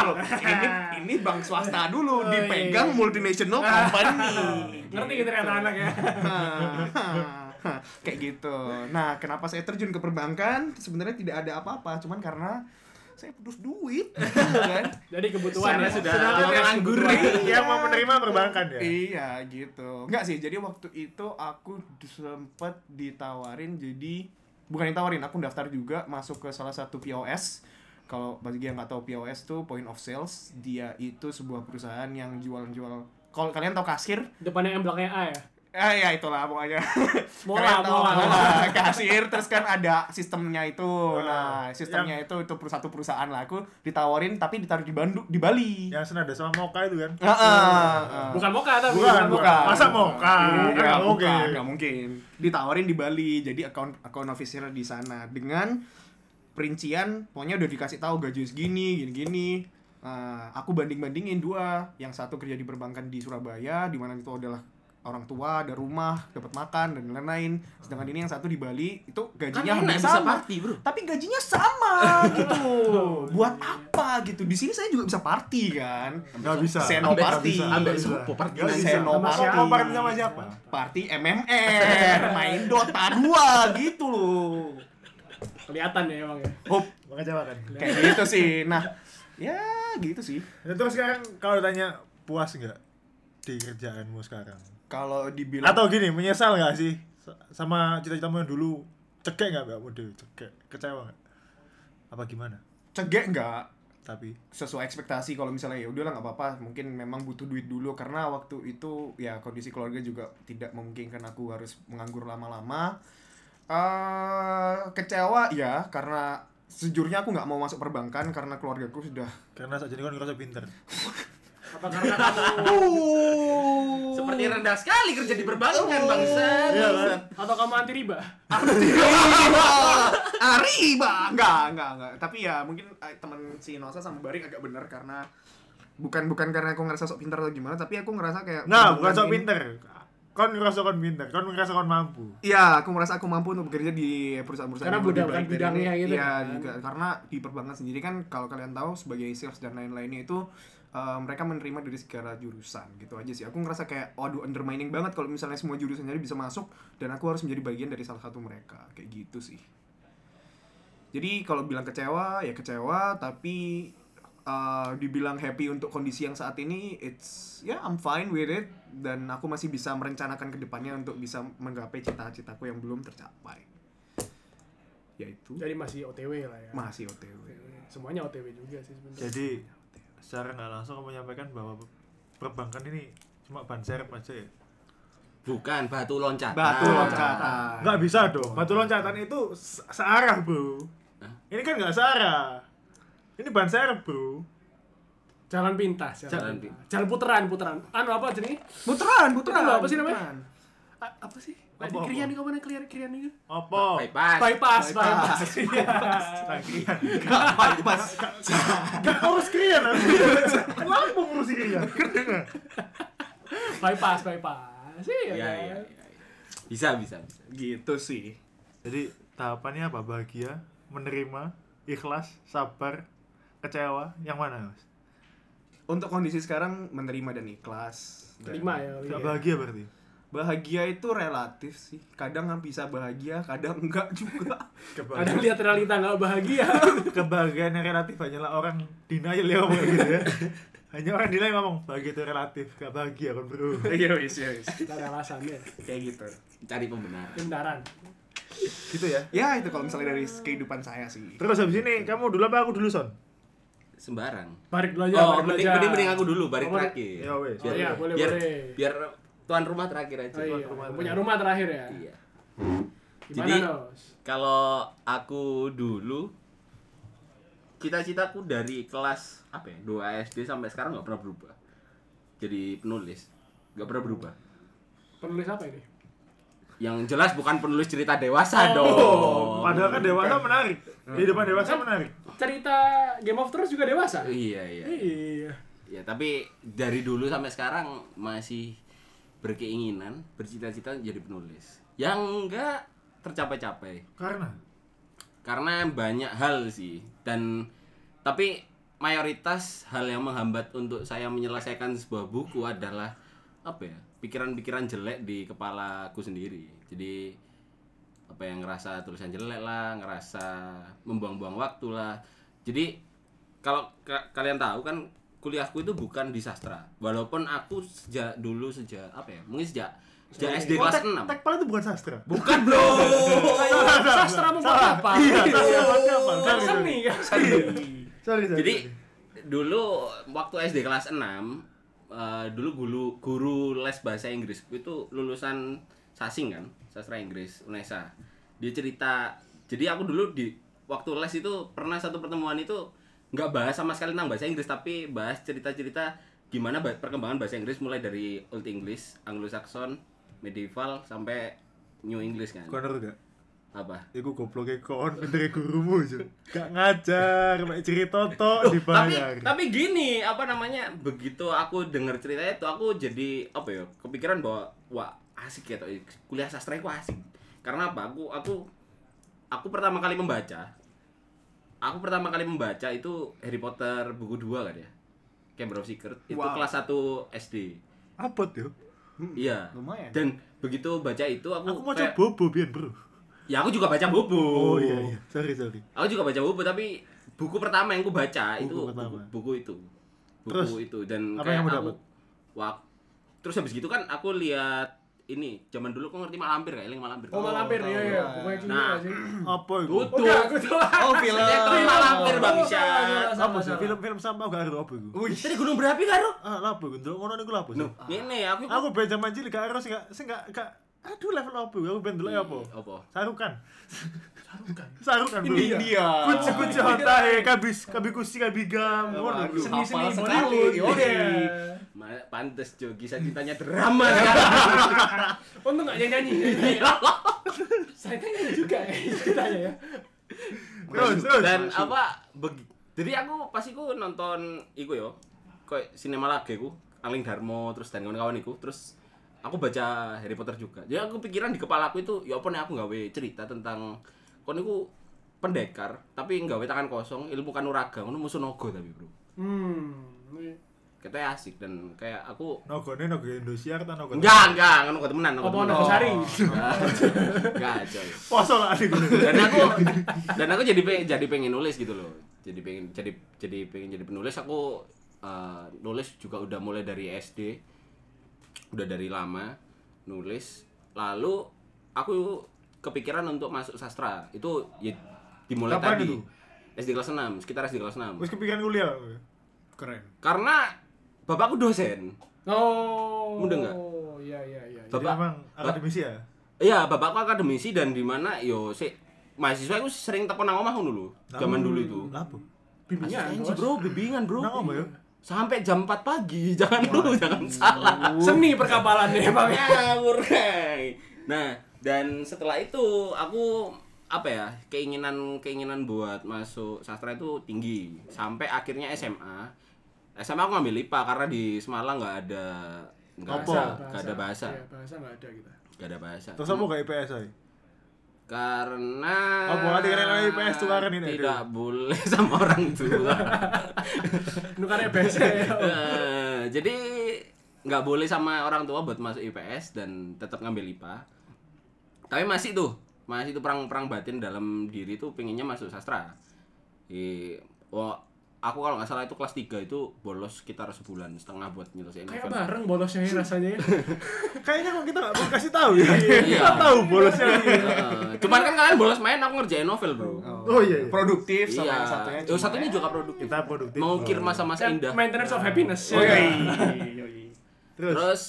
belum ini ini bank swasta dulu Oh, iya, dipegang iya. multinational company Ngerti gitu ternyata anak ya. kayak gitu nah kenapa saya terjun ke perbankan sebenarnya tidak ada apa-apa cuman karena saya butuh duit kan Jadi kebutuhan Sana ya. sudah Sedangkan yang nganggur. yang mau menerima perbankan ya. iya gitu enggak sih jadi waktu itu aku sempet ditawarin jadi bukan ditawarin aku daftar juga masuk ke salah satu POS kalau bagi yang nggak tahu POS tuh point of sales dia itu sebuah perusahaan yang jual-jual kalau kalian tahu kasir Depannya M belakangnya A ya. Ah ya itulah pokoknya. Mola, mola. mola, kasir terus kan ada sistemnya itu. Oh, Nah, sistemnya itu itu per- satu perusahaan lah aku ditawarin tapi ditaruh di Bandung di Bali. Yang senada sama Moka itu kan. Heeh. heeh. Bukan Moka tapi Bukan, bukan. Masa Moka? Iya, nggak mungkin. nggak mungkin. Ditawarin di Bali, jadi account account officer di sana dengan perincian, pokoknya udah dikasih tahu gaji segini, gini-gini. Nah, aku banding-bandingin dua, yang satu kerja di perbankan di Surabaya, di mana itu adalah orang tua, ada rumah, dapat makan dan lain-lain. Sedangkan ini yang satu di Bali, itu Kan gajinya enak hampir bisa sama. party, Bro. Tapi gajinya sama gitu. Buat apa gitu? Di sini saya juga bisa party kan. Nggak bisa. Seno party. supo bisa. party bisa. Seno party. siapa? Party sama siapa? Party MMR, main Dota 2 gitu loh. kelihatan ya emang ya. Oh, Mengecewakan. kayak gitu sih. Nah, ya gitu sih. Nah, terus sekarang kalau ditanya puas nggak di kerjaanmu sekarang? Kalau dibilang Atau gini, menyesal nggak sih sa- sama cita-citamu yang dulu cekek nggak mbak Mude? Cekek, kecewa nggak? Apa gimana? cegek enggak Tapi sesuai ekspektasi kalau misalnya ya udahlah nggak apa-apa mungkin memang butuh duit dulu karena waktu itu ya kondisi keluarga juga tidak memungkinkan aku harus menganggur lama-lama eh kecewa ya karena sejujurnya aku nggak mau masuk perbankan karena keluargaku sudah karena saat jadi kan ngerasa pinter. Apa karena kamu Seperti rendah sekali kerja di perbankan, bangsat. Iya kan? atau kamu anti riba? Ariba enggak enggak enggak tapi ya mungkin eh, teman si Nosa sama Barik agak benar karena bukan bukan karena aku ngerasa sok pintar atau gimana tapi aku ngerasa kayak Nah, bukan sok ini- pinter. Kon ngerasa kon pinter, kon ngerasa kon mampu. Iya, aku merasa aku mampu untuk bekerja di perusahaan-perusahaan Karena yang lebih bukan baik dari bidangnya gitu Iya, kan. juga karena di perbankan sendiri kan kalau kalian tahu sebagai sales dan lain-lainnya itu eh, mereka menerima dari segala jurusan gitu aja sih. Aku ngerasa kayak waduh undermining banget kalau misalnya semua jurusan jadi bisa masuk dan aku harus menjadi bagian dari salah satu mereka. Kayak gitu sih. Jadi kalau bilang kecewa ya kecewa tapi uh, dibilang happy untuk kondisi yang saat ini it's ya yeah, I'm fine with it dan aku masih bisa merencanakan ke depannya untuk bisa menggapai cita-citaku yang belum tercapai. Yaitu Jadi masih OTW lah ya. masih OTW. Semuanya OTW juga sih sebenarnya. Jadi secara nggak langsung kamu menyampaikan bahwa perbankan ini cuma ban serep aja ya? Bukan batu loncatan. Batu loncatan. Nggak bisa dong. Batu loncatan itu se- searah bro. Hah? Ini kan nggak searah. Ini ban serep bro. Jalan pintas, Jalan jalan, pintas. Jalan puteran, puteran. Anu apa jenis? Puteran, Puteran puteran. apa sih namanya? A- apa sih? Di apa? kirian nih kamu kirian kirian nih. Apa? Bypass. Bypass, Bypass. bypass. Bypass. Gak urus krian Kenapa urus krian? bypass, bypass. Iya, Iya, kan? iya, iya. Bisa, bisa, bisa. gitu sih. Jadi tahapannya apa? Bahagia, menerima, ikhlas sabar kecewa yang mana mas Untuk kondisi sekarang menerima dan ikhlas. Dan Terima ya. Iya. bahagia berarti Bahagia itu relatif sih. Kadang nggak bisa bahagia, kadang enggak juga. Kadang lihat realita nggak bahagia. kebahagiaan yang relatif hanyalah orang denial ya ngomong gitu ya hanya orang denial ngomong bahagia itu relatif gak bahagia kan bro Iya, wis, iya, wis. Kita ada alasannya. Kayak gitu. Cari pembenaran. Kebenaran. gitu ya Ya, itu kalau misalnya dari kehidupan saya sih. terus habis ini kamu dulu apa aku dulu son Sembarang. Barik dulu aja. Oh, barik mending, mending, mending aku dulu, barik Oh, terakhir. Ya, wes. Biar, Oh, iya, boleh, biar, boleh. biar tuan rumah terakhir aja. Oh, iya. rumah Punya rumah terakhir ya. Iya. Gimana, Jadi? Kalau aku dulu cita-citaku dari kelas apa ya 2 SD sampai sekarang nggak pernah berubah jadi penulis nggak pernah berubah Penulis apa ini? yang jelas bukan penulis cerita dewasa Oh. dong padahal kan dewasa menarik kehidupan dewasa menarik Cerita Game of Thrones juga dewasa. iya iya Iya. ya tapi dari dulu sampai sekarang masih berkeinginan bercita-cita jadi penulis. Yang enggak tercapai-capai. Karena? Karena banyak hal sih. Dan tapi mayoritas hal yang menghambat untuk saya menyelesaikan sebuah buku adalah apa ya pikiran-pikiran jelek di kepalaku sendiri. Jadi apa yang ngerasa tulisan jelek lah ngerasa membuang-buang waktu lah. Jadi kalau ka- kalian tahu kan kuliahku itu bukan di sastra walaupun aku sejak dulu sejak apa ya mungkin sejak sejak SD Oh, kelas 6 tekpal itu bukan sastra? Bukan bro! Sastra membuat apa? iya sastra Kan Sorry, seni. Kan. sorry sorry sorry. Jadi dulu waktu SD kelas 6 eh, dulu guru guru les bahasa Inggris itu lulusan Sasing kan, sastra Inggris UNESA. Dia cerita, jadi aku dulu di waktu les itu pernah satu pertemuan itu nggak bahas sama sekali tentang bahasa Inggris tapi bahas cerita-cerita gimana ba- perkembangan bahasa Inggris mulai dari Old English, Anglo-Saxon, medieval sampai New English kan. Koner gak? Apa? Iku gobloknya kon dari gurumu aja. Gak ngajar, mek cerita tok tapi dibayar. tapi gini apa namanya begitu aku dengar ceritanya itu aku jadi apa ya kepikiran bahwa wah asik ya toh, kuliah sastra itu asik karena apa aku aku aku pertama kali membaca aku pertama kali membaca itu Harry Potter buku 2 kan ya Chamber of Secret itu Wow. kelas 1 SD Apa tuh? iya lumayan. dan begitu baca itu aku, Aku mau kayak- coba bobo biar bro. ya aku juga baca buku Oh iya iya. Sorry sorry. Aku juga baca buku tapi buku pertama yang ku baca Buku itu pertama. buku, buku itu. Buku Terus, itu dan apa kayak yang aku dapat? wah terus habis gitu kan aku lihat ini zaman dulu aku ngerti malampir kayak eling malampir. Oh, malampir ya ya. Pokoknya cinta Nah. sih. Apa itu? Tutup. Oh, film. Sinetron malampir bangsa. Apa sih? Film-film sampah gak ada apa iku? Wih, Tadi gunung berapi karo? Ah, lapo iku? Ngono niku lapo sih? Nuh, ini aku Aku ben zaman cilik gak gak sing gak gak aduh level apa aku ben delok apa? Apa? Sarukan. Sarukan. Sarukan bro. India. Kuci kuci hotahe kabis kabi kusi kabi gam. Hafal Bollywood. sekali. Oke. Iya. Pantes Jo, kisah cintanya drama. Untung gak nyanyi. Saya kan nyanyi juga ya ceritanya ya. Terus terus. dan apa jadi aku pas iku nonton iku yo kayak sinema lagi ku Angling Darmo terus dan kawan-kawan iku terus aku baca Harry Potter juga jadi aku pikiran di kepala aku itu ya apa nih aku nggawe cerita tentang kon iku pendekar tapi nggawe tangan kosong ilmu kanuraga ngono musuh naga tapi bro Hmm. ini katanya asik dan kayak aku Nogone nogo Indosiar ta nogo. enggak enggak ngono gak temenan Apa Nogosari? enggak coy Poso lah adik. dan aku dan aku jadi pengen jadi pengen nulis gitu loh jadi pengen jadi jadi pengen jadi penulis aku eh, nulis juga udah mulai dari SD udah dari lama nulis lalu aku kepikiran untuk masuk sastra itu ya dimulai Kapan tadi itu? SD kelas 6 sekitar SD kelas 6 Wis kepikiran kuliah. Keren. karena bapakku dosen Oh. Mudah nggak? Iya iya iya. Jadi Bapak- memang akademisi ya. iya bapakku akademisi dan di mana yo sih mahasiswa itu sering telepon nang omah ngono lho zaman dulu itu Lapo? Bimbingan, Asistensi, Bos. bro, bimbingan bro. Nang apa ya? Sampai jam 4 pagi, jangan dulu, jangan salah. Seni perkapalan ya, Bang. Ngawur, Ray. Nah, dan setelah itu aku apa ya keinginan keinginan buat masuk sastra itu tinggi sampai akhirnya SMA SMA aku ngambil IPA karena di Semalang nggak ada nggak ada nggak ada bahasa Iya, bahasa nggak ada kita. nggak ada bahasa Terus apa gak IPS? Karena Oh, nanti kalian sama IPS tukaran ini, Tidak boleh sama orang tua. Nukarnya biasa ya. Eh, jadi nggak boleh sama orang tua buat masuk IPS dan tetap ngambil IPA. Tapi masih tuh, masih tuh perang-perang batin dalam diri tuh pengennya masuk sastra. Di, oh, aku kalau nggak salah itu kelas 3 itu bolos sekitar sebulan setengah buat nyelesain Kayak novel. bareng bolosnya ya rasanya ya. Kayaknya kok kita nggak perlu kasih tahu ya. Iya. Kita tahu bolosnya. Heeh. Cuman kan kalian bolos main, aku ngerjain novel, Bro. Oh iya. iya. produktif sama Iya. yang satunya Oh, satunya juga produktif. Kita produktif. Mengukir masa-masa Kan indah. Maintenance of happiness. Oh, ya. iya. Terus, Terus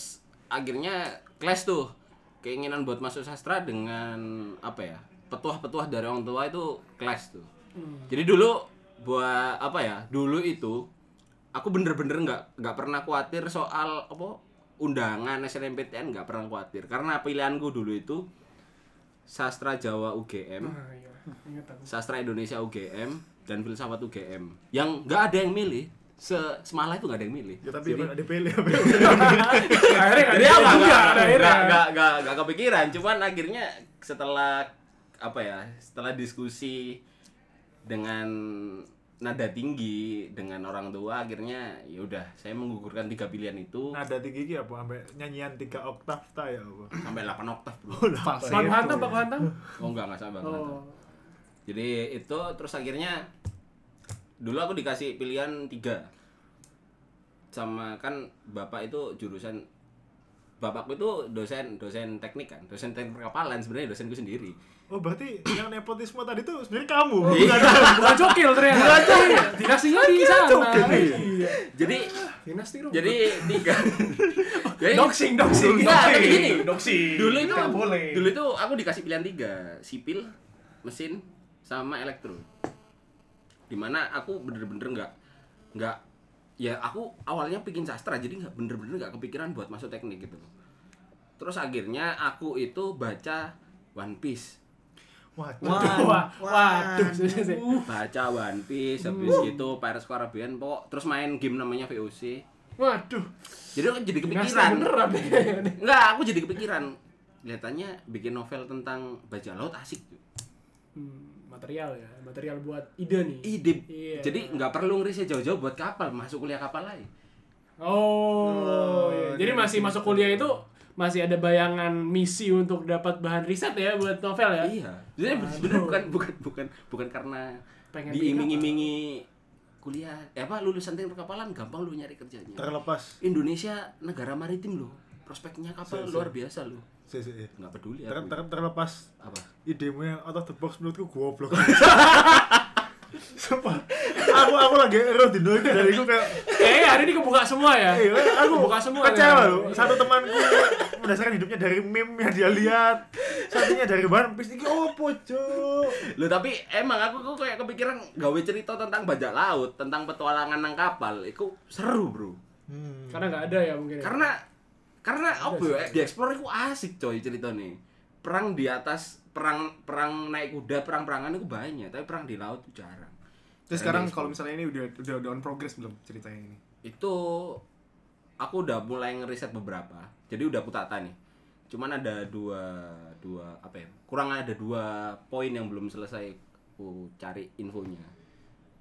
akhirnya clash tuh keinginan buat masuk sastra dengan apa ya petuah-petuah dari orang tua itu clash tuh. Jadi dulu buat apa ya dulu itu aku bener-bener nggak nggak pernah khawatir soal apa undangan SNMPTN nggak pernah khawatir. Karena pilihanku dulu itu sastra Jawa UGM Ah, iya. Sastra Indonesia UGM dan filsafat UGM yang nggak ada yang milih se semalah itu nggak ada yang milih. Ya tapi Jadi- ada pilih apa? Akhirnya nggak ada apa nggak nggak nggak nggak kepikiran. Cuman akhirnya setelah apa ya setelah diskusi dengan nada tinggi dengan orang tua akhirnya ya udah saya menggugurkan tiga pilihan itu Nada tinggi ki apa sampai nyanyian 3 oktav ta ya apa? sampai 8 oktav bro Baku hantam, baku hantam. oh enggak enggak sampai Bang. Oh. jadi itu terus akhirnya dulu aku dikasih pilihan tiga sama kan bapak itu jurusan bapakku itu dosen dosen teknik kan dosen teknik perkapalan sebenarnya dosenku sendiri Oh berarti yang nepotisme tadi tuh sebenarnya kamu. Iya. Bukan cokil ternyata. Iya, Dinastinya di sana. cokil, Iya. jadi Dinasti dong. jadi tiga jadi doxing, doxing. Enggak, tapi gini doksi dulu itu boleh dulu itu aku dikasih pilihan tiga sipil mesin sama elektro di mana aku bener-bener nggak nggak ya aku awalnya bikin sastra jadi nggak bener-bener nggak kepikiran buat masuk teknik gitu terus akhirnya aku itu baca One Piece Wah, Wah, waduh. baca One Piece habis gitu Pirates Caribbean pokok terus main game namanya VOC Waduh. jadi aku jadi kepikiran beneran deh. Enggak, aku jadi kepikiran. Kelihatannya bikin novel tentang bajak laut asik. Hmm, material ya, material buat ide nih. Ide. Iya. Jadi nggak perlu ngeriset jauh-jauh buat kapal, masuk kuliah kapal lagi. Oh, iya. jadi dari masih masuk kuliah itu masih ada bayangan misi untuk dapat bahan riset ya buat novel ya. Iya. Jadi sebenarnya bukan bukan bukan bukan karena Pengen diiming-imingi kuliah. Eh apa lulusan teknik perkapalan gampang lu nyari kerjanya. terlepas. Indonesia negara maritim loh. Prospeknya kapal Si, si. luar biasa loh. Si, si, si. Nggak peduli Ter, aku. ter, terlepas Apa? idemu yang out of the box menurutku goblok. Sumpah. Aku aku lagi ero di itu dari aku kayak Kayaknya hari ini kebuka semua ya. eh aku kebuka semua. kecewa ya. loh. Satu temanku mendasarkan hidupnya dari meme yang dia lihat. Satunya dari One Piece iki opo, Cuk? Loh tapi emang aku kok kayak kepikiran gawe cerita tentang bajak laut, tentang petualangan nang kapal, itu seru, Bro. Hmm. Karena nggak ada ya mungkin. ya. Karena karena apa ya, di explore itu asik coy ceritanya. Perang di atas perang perang naik kuda, perang-perangan itu banyak, tapi perang di laut itu jarang. Terus sekarang kalau misalnya ini udah udah udah on progress belum ceritanya ini? Itu aku udah mulai ngeriset beberapa jadi udah aku tata nih. Cuman ada dua dua apa ya kurang ada dua poin yang belum selesai aku cari infonya.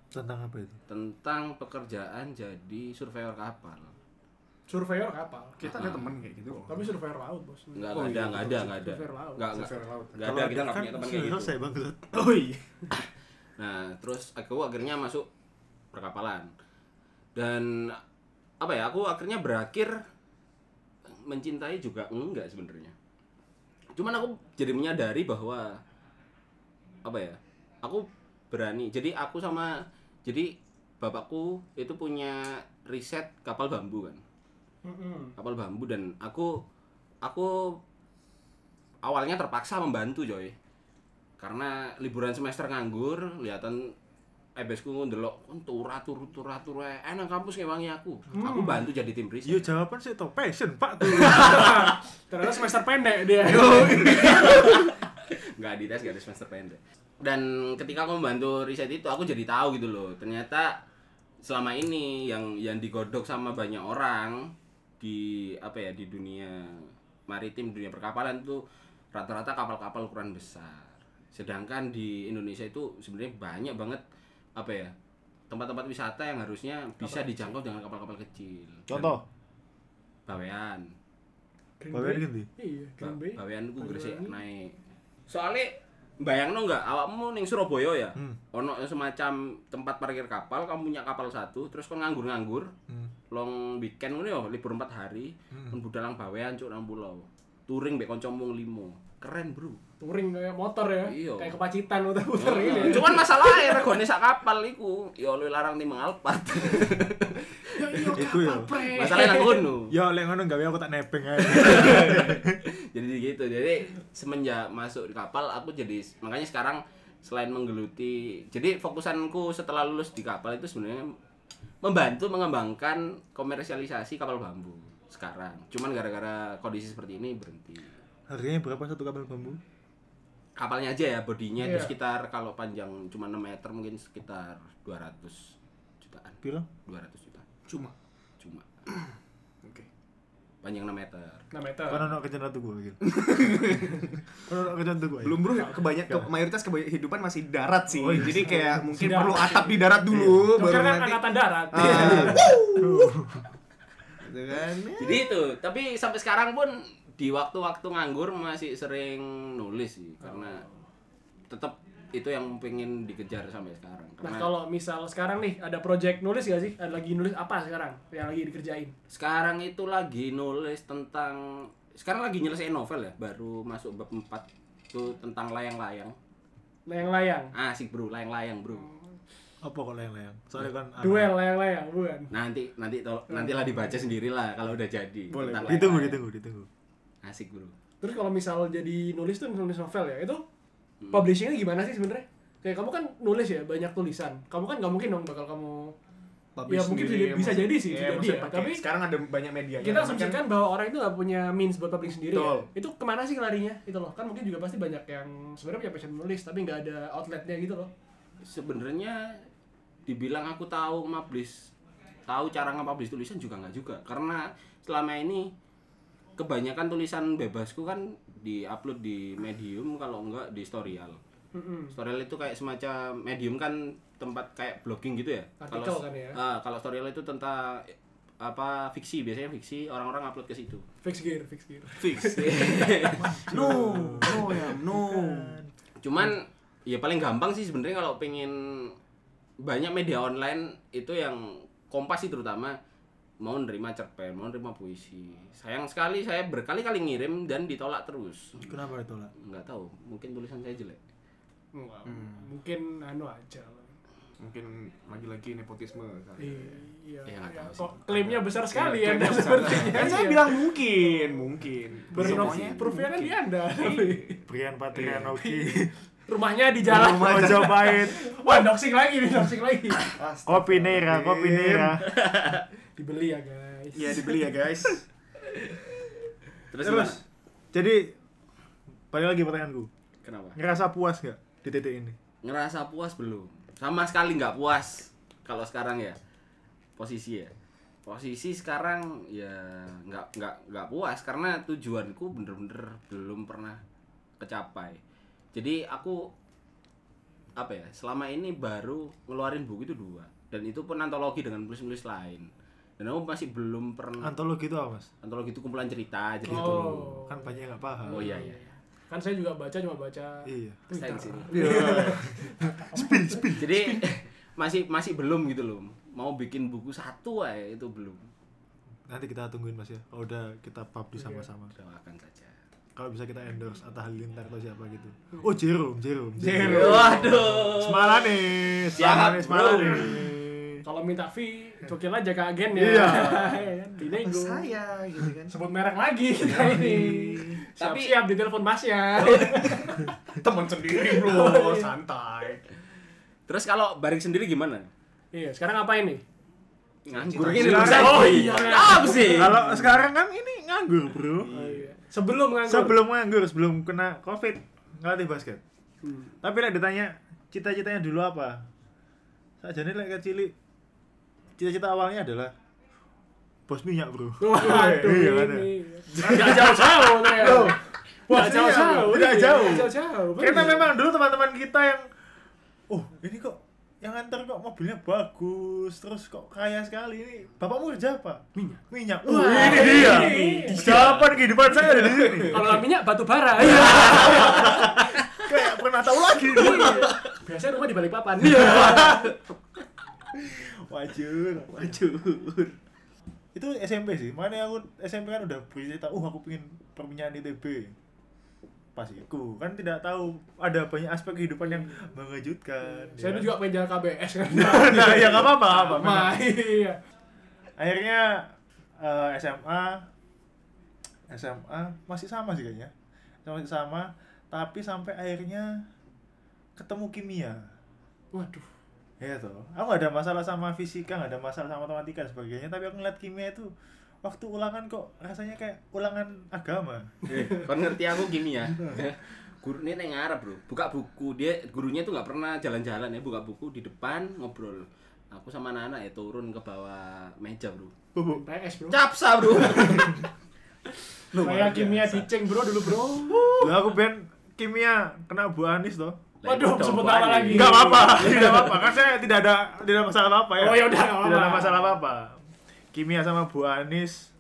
Tentang apa itu? tentang pekerjaan jadi surveyor kapal. Surveyor kapal. kita ada temen kayak gitu Tapi surveyor laut, Bos. nggak Oh, nggak iya, ada nggak ada nggak ada. Surveyor laut. nggak nggak Surveyor laut. nggak ada kita nggak punya teman kayak gitu. Selesai bang oh iya Nah, terus aku akhirnya masuk perkapalan. Dan apa ya? Aku akhirnya berakhir mencintai juga enggak sebenarnya. Cuman aku jadi menyadari bahwa apa ya? Aku berani. Jadi aku sama jadi bapakku itu punya riset kapal bambu kan. Kapal bambu dan aku aku awalnya terpaksa membantu Joy karena liburan semester nganggur lihatan ebesku ndelok kon turah turu turah turu enak kampus ngewangi aku. Aku bantu jadi tim riset. Iya jawaban sih tuh passion pak. Tuh. Ternyata semester pendek dia. nggak di tes nggak ada semester pendek. Dan ketika aku membantu riset itu aku jadi tahu gitu loh ternyata selama ini yang yang digodok sama banyak orang di apa ya di dunia maritim dunia perkapalan tuh rata-rata kapal-kapal ukuran besar sedangkan di Indonesia itu sebenarnya banyak banget apa ya tempat-tempat wisata yang harusnya bisa dijangkau dengan kapal-kapal kecil. Contoh, Bawean. Bawean gini. Iya, Green Ba- Bay. Bawean ku gresik naik. Soalnya bayangno nggak? Awakmu ning Surabaya ya? Hmm. ono semacam tempat parkir kapal kamu punya kapal satu terus kon nganggur-nganggur Hmm. long weekend ngono ya libur 4 hari Hmm. kon budal nang Bawean cuk nang pulau. Touring mbek kanca mung limo keren bro touring kayak motor ya Iya. kayak kepacitan muter-muter Heeh. ini ya. cuman masalahnya regane sak kapal iku ya luwih larang timbang Alphard ya iya Iku ya. kapal pre masalahnya nang kono Ya lek ngono gawe aku tak nebeng aja. jadi gitu jadi semenjak masuk di kapal aku jadi makanya sekarang selain menggeluti jadi fokusanku setelah lulus di kapal itu sebenarnya membantu mengembangkan komersialisasi kapal bambu sekarang cuman gara-gara kondisi seperti ini berhenti Harganya berapa satu kapal bambu? Kapalnya aja ya bodinya itu Iya. sekitar kalau panjang cuma 6 meter mungkin sekitar 200 jutaan Piro? 200 juta Cuma. cuma Oke. panjang 6 meter 6 meter Kan ono kejen ratu gua gitu. Kan ono ratu gua. Belum bro, kebanyak ke, mayoritas kehidupan masih darat sih. Oh, iya. Jadi kayak mungkin Darat. perlu atap di darat dulu, Joker baru kan nanti. angkatan darat Ah. Gitu kan? Jadi itu, tapi sampai sekarang pun di waktu-waktu nganggur masih sering nulis sih karena tetap itu yang pengen dikejar sampai sekarang. nah Karena kalau misal sekarang nih ada project nulis gak sih ada lagi nulis apa sekarang yang lagi dikerjain sekarang itu lagi nulis tentang sekarang lagi nyelesain novel ya, baru masuk bab 4 itu tentang layang-layang. layang-layang Asik bro, layang-layang bro. Apa kok layang-layang? Soalnya kan duel layang-layang bukan Nanti nanti tol- nantilah dibaca sendirilah kalau udah jadi. Boleh. Ditunggu, ditunggu, ditunggu. Asik bro. terus kalau misal jadi nulis tuh nulis novel ya itu Hmm. publishingnya gimana sih sebenarnya kayak kamu kan nulis ya banyak tulisan kamu kan nggak mungkin dong bakal kamu Publish Ya, mungkin sendiri, bisa- bisa maksud- jadi sih, Iya, bisa jadi ya. pakai- Tapi sekarang ada banyak media. kita asumsikan bahwa orang itu nggak punya means buat publishing sendiri Betul. ya. itu ke mana sih larinya itu loh kan mungkin juga pasti banyak yang sebenarnya punya passion menulis tapi nggak ada outletnya gitu loh sebenarnya dibilang aku tahu publish tahu cara nge-publish tulisan juga nggak juga karena selama ini kebanyakan tulisan bebasku kan di-upload di Medium kalau enggak di Storyal. Mm-mm. Storyal itu kayak semacam Medium kan tempat kayak blogging gitu ya. Artikel Kalau kan ya. ah, kalau Storyal itu tentang apa fiksi biasanya fiksi orang-orang upload ke situ. fix gear fix gear Fix. no, no ya, no. Cuman ya paling gampang sih sebenarnya kalau pengen banyak media online itu yang kompas sih terutama mau nerima cerpen, mau nerima puisi. Sayang sekali saya berkali-kali ngirim dan ditolak terus. Kenapa ditolak? Nggak tahu, mungkin tulisan saya jelek. Wah, Hmm. mungkin anu aja. Mungkin lagi-lagi nepotisme kali. Iya, Ya, iya. sih. kok klaimnya besar sekali ya Iya, Anda besar. sepertinya. Kan saya Iya. bilang mungkin, mungkin. Semuanya proofnya kan di Anda. Brian Patrianoki. Rumahnya di jalan. Mojo pahit. Wah, doxing lagi nih, doxing lagi. Kopi Nera, kopi Nera. Dibeli ya, guys. Iya dibeli ya guys. Terus, Terus, jadi balik lagi pertanyaanku. kenapa? Ngerasa puas nggak di titik ini? Ngerasa puas belum? Sama sekali nggak puas kalau sekarang ya. Posisi ya. Posisi sekarang ya nggak nggak nggak puas karena tujuanku bener-bener belum pernah kecapai. Jadi aku apa ya selama ini baru ngeluarin buku itu dua dan itu pun antologi dengan tulis-tulis lain dan aku masih belum pernah Antologi itu apa, Mas? antologi itu kumpulan cerita jadi itu Oh. Kan banyak yang nggak paham. oh iya iya Kan saya juga baca cuma baca Iya. Saya di sini. jadi masih masih belum gitu loh mau bikin buku satu aja itu belum Nanti kita tungguin Mas ya. Kalau udah kita publish sama-sama. doakan saja Kalau bisa kita endorse Atta Halilintar atau siapa gitu. Oh, Jerome, Jerome. Jerome. waduh Semalanis, Semalanis. Semalanis. Kalau minta fee, cokil aja ke agen ya. Iya. Dinego. Saya gitu kan. Sebut merek lagi kita ini. Tapi- Siap-siap di telepon masnya. Teman sendiri bro, santai. terus kalau barik sendiri gimana iya, sekarang ngapain nih? nganggur ini Oh, iya. apa sih Kalau sekarang kan ini nganggur, Bro. Oh, iya. Sebelum nganggur. Sebelum nganggur, sebelum kena Covid, ngelatih basket. Hmm. Tapi lah ditanya cita-citanya dulu apa? Saja nih lek kecil cita-cita awalnya adalah bos minyak, Bro. Waduh, Iya, kan ya? ini. Nggak jauh-jauh ya. Wah, Nggak jauh-jauh. tidak iya, jauh. jauh-jauh. Karena memang dulu teman-teman kita yang oh ini kok yang antar kok mobilnya bagus terus kok kaya sekali ini bapakmu kerja apa minyak. minyak Wah, ini dia ini. jawaban kehidupan saya ada di sini Kalau minyak batu bara. Iya. kayak pernah tahu lagi Biasanya rumah di balik papan. wajur. Wajur. Itu SMP sih. Mana aku SMP kan udah bercerita uh aku pengen perminyakan ITB pas iku. Kan tidak tahu ada banyak aspek kehidupan yang mengejutkan Saya ya. dulu juga pengen jalan KBS kan. nah ya nggak apa-apa apa Sama, iya. akhirnya eh, SMA SMA masih sama sih kayaknya. Masih sama tapi sampai akhirnya ketemu kimia. Waduh. Ya tuh aku gak ada masalah sama fisika gak ada masalah sama matematika dan sebagainya tapi aku ngeliat kimia itu waktu ulangan kok rasanya kayak ulangan agama Eh, Kon ngerti aku gini ya. Guru ini neng Arab bro, buka buku dia gurunya tuh nggak pernah jalan-jalan ya, buka buku di depan ngobrol. Aku sama anak-anak ya turun ke bawah meja bro. PS bro. Capsa bro. Saya kimia diceng bro dulu bro. Lah aku ben kimia kena Bu Anis toh Waduh, itu sebut nama lagi. Enggak apa-apa, tidak apa-apa. Kan saya tidak ada tidak ada masalah apa-apa ya. Oh, ya udah, Tidak ada apa-apa. masalah apa-apa. Kimia sama Bu Anis.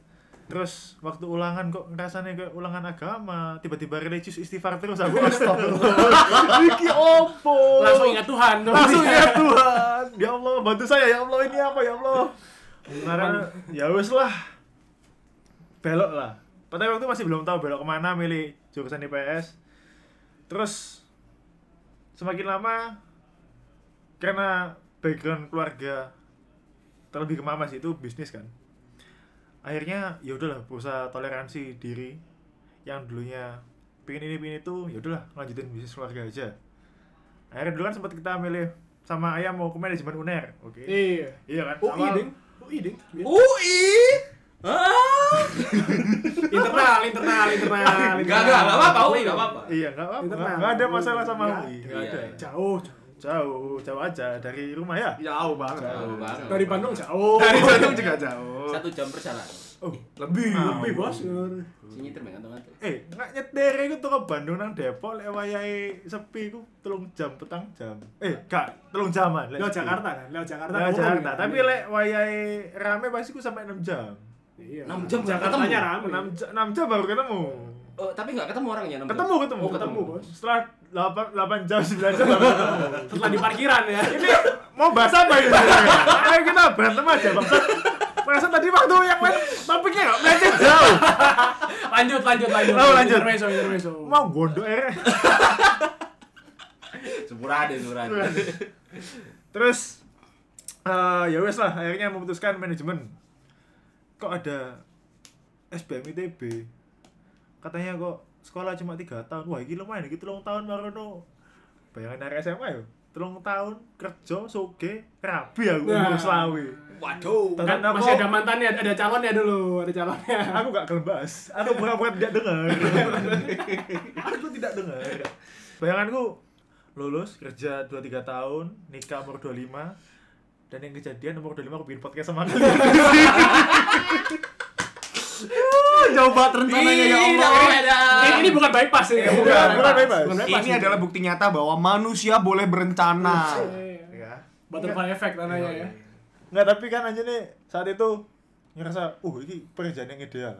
Terus waktu ulangan kok rasanya kayak ulangan agama, tiba-tiba religius istighfar terus aku astagfirullah. Iki opo? Langsung ingat Tuhan tuh. Langsung ya Tuhan. Ya Allah, bantu saya ya Allah ini apa ya Allah. Karena ya wes lah. Belok lah. Padahal waktu masih belum tahu belok ke mana milih jurusan IPS. Terus semakin lama karena background keluarga terlebih ke mama sih itu bisnis kan akhirnya ya udahlah berusaha toleransi diri yang dulunya pingin ini pingin itu ya udahlah lanjutin bisnis keluarga aja akhirnya dulu kan sempat kita milih sama ayam mau ke manajemen uner oke Iya. iya kan UI Awal- ding. UI ding. UI. Ah. Internal, internal, internal. Enggak enggak enggak apa-apa UI enggak apa-apa. iya nggak apa Internal. nggak ada masalah sama UI ada. nggak ada Iya. Jauh, jauh. jauh jauh aja dari rumah ya Jauh banget. Jauh banget. Dari Bandung jauh. Dari Bandung juga jauh. Satu jam perjalanan. oh Lebih. Lebih bos. Sini tergantung ngantuk. eh nggak nyetir itu tuh ke Bandung nang Depok lek wayahe sepi ku telung jam petang jam eh gak telung jaman lek Lewat. Jakarta kan, lewat Jakarta. Lewat Jakarta kan? tapi lek wayahe rame pasti ku sampai 6 jam Iya. 6 jam Jakartanya ketemu. rame. 6 jam, 6 jam baru ketemu Oh, tapi enggak ketemu orangnya enam jam? ketemu ketemu ketemu, Bos. setelah 8, 8 jam 9 jam baru ketemu Setelah di parkiran ya. ini mau bahas apa ini ayo kita berantem aja bangsa Perasaan tadi waktu yang main topiknya nggak melenceng jauh Lanjut, lanjut, lanjut. Oh, lanjut. Intermezzo, intermezzo. mau gondok akhirnya Sepurade, sepurade. Terus eh ya wes lah akhirnya memutuskan manajemen. Kok ada SBM ITB? Katanya kok sekolah cuma tiga tahun. Wah, ini lumayan iki telung tahun baru no. Bayangan dari SMA ya. Telung tahun kerja soge rabi aku Nah. umur selawi. Waduh. Kan Tenan masih aku- ada mantannya, ada calonnya dulu, ada calonnya. Aku gak kelebas. Aku pura-pura tidak dengar. aku tidak dengar. Bayanganku lulus kerja 2 3 tahun, nikah umur 25 dan yang kejadian umur 25 aku bikin podcast sama kalian. Banget rencananya ya Allah. Ini, ini bukan bypass ya. Bukan, bukan bypass. Ini adalah bukti nyata bahwa manusia boleh berencana. ya. Butterfly effect namanya ya. Enggak, tapi kan aja nih saat itu ngerasa, uh ini pekerjaan yang ideal.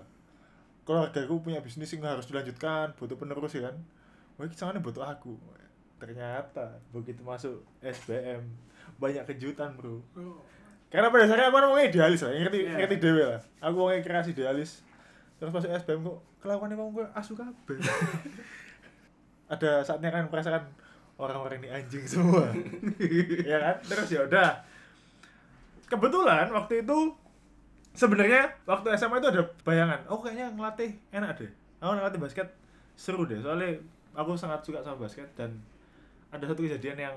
Keluarga aku punya bisnis yang harus dilanjutkan, butuh penerus ya kan. Wah, ini sangatnya butuh aku. Ternyata begitu masuk SBM banyak kejutan, Bro. Karena pada dasarnya aku orangnya idealis lah, ngerti Iya. ngerti dewe lah. Aku orangnya keras idealis. Terus masuk SBM kok kelakuannya kok gue asu kabeh. Ada saatnya kan merasakan orang-orang ini anjing semua. ya kan? Terus ya udah. Kebetulan waktu itu sebenarnya waktu SMA itu ada bayangan, oh kayaknya ngelatih enak deh. Aku ngelatih basket seru deh, soalnya aku sangat suka sama basket dan ada satu kejadian yang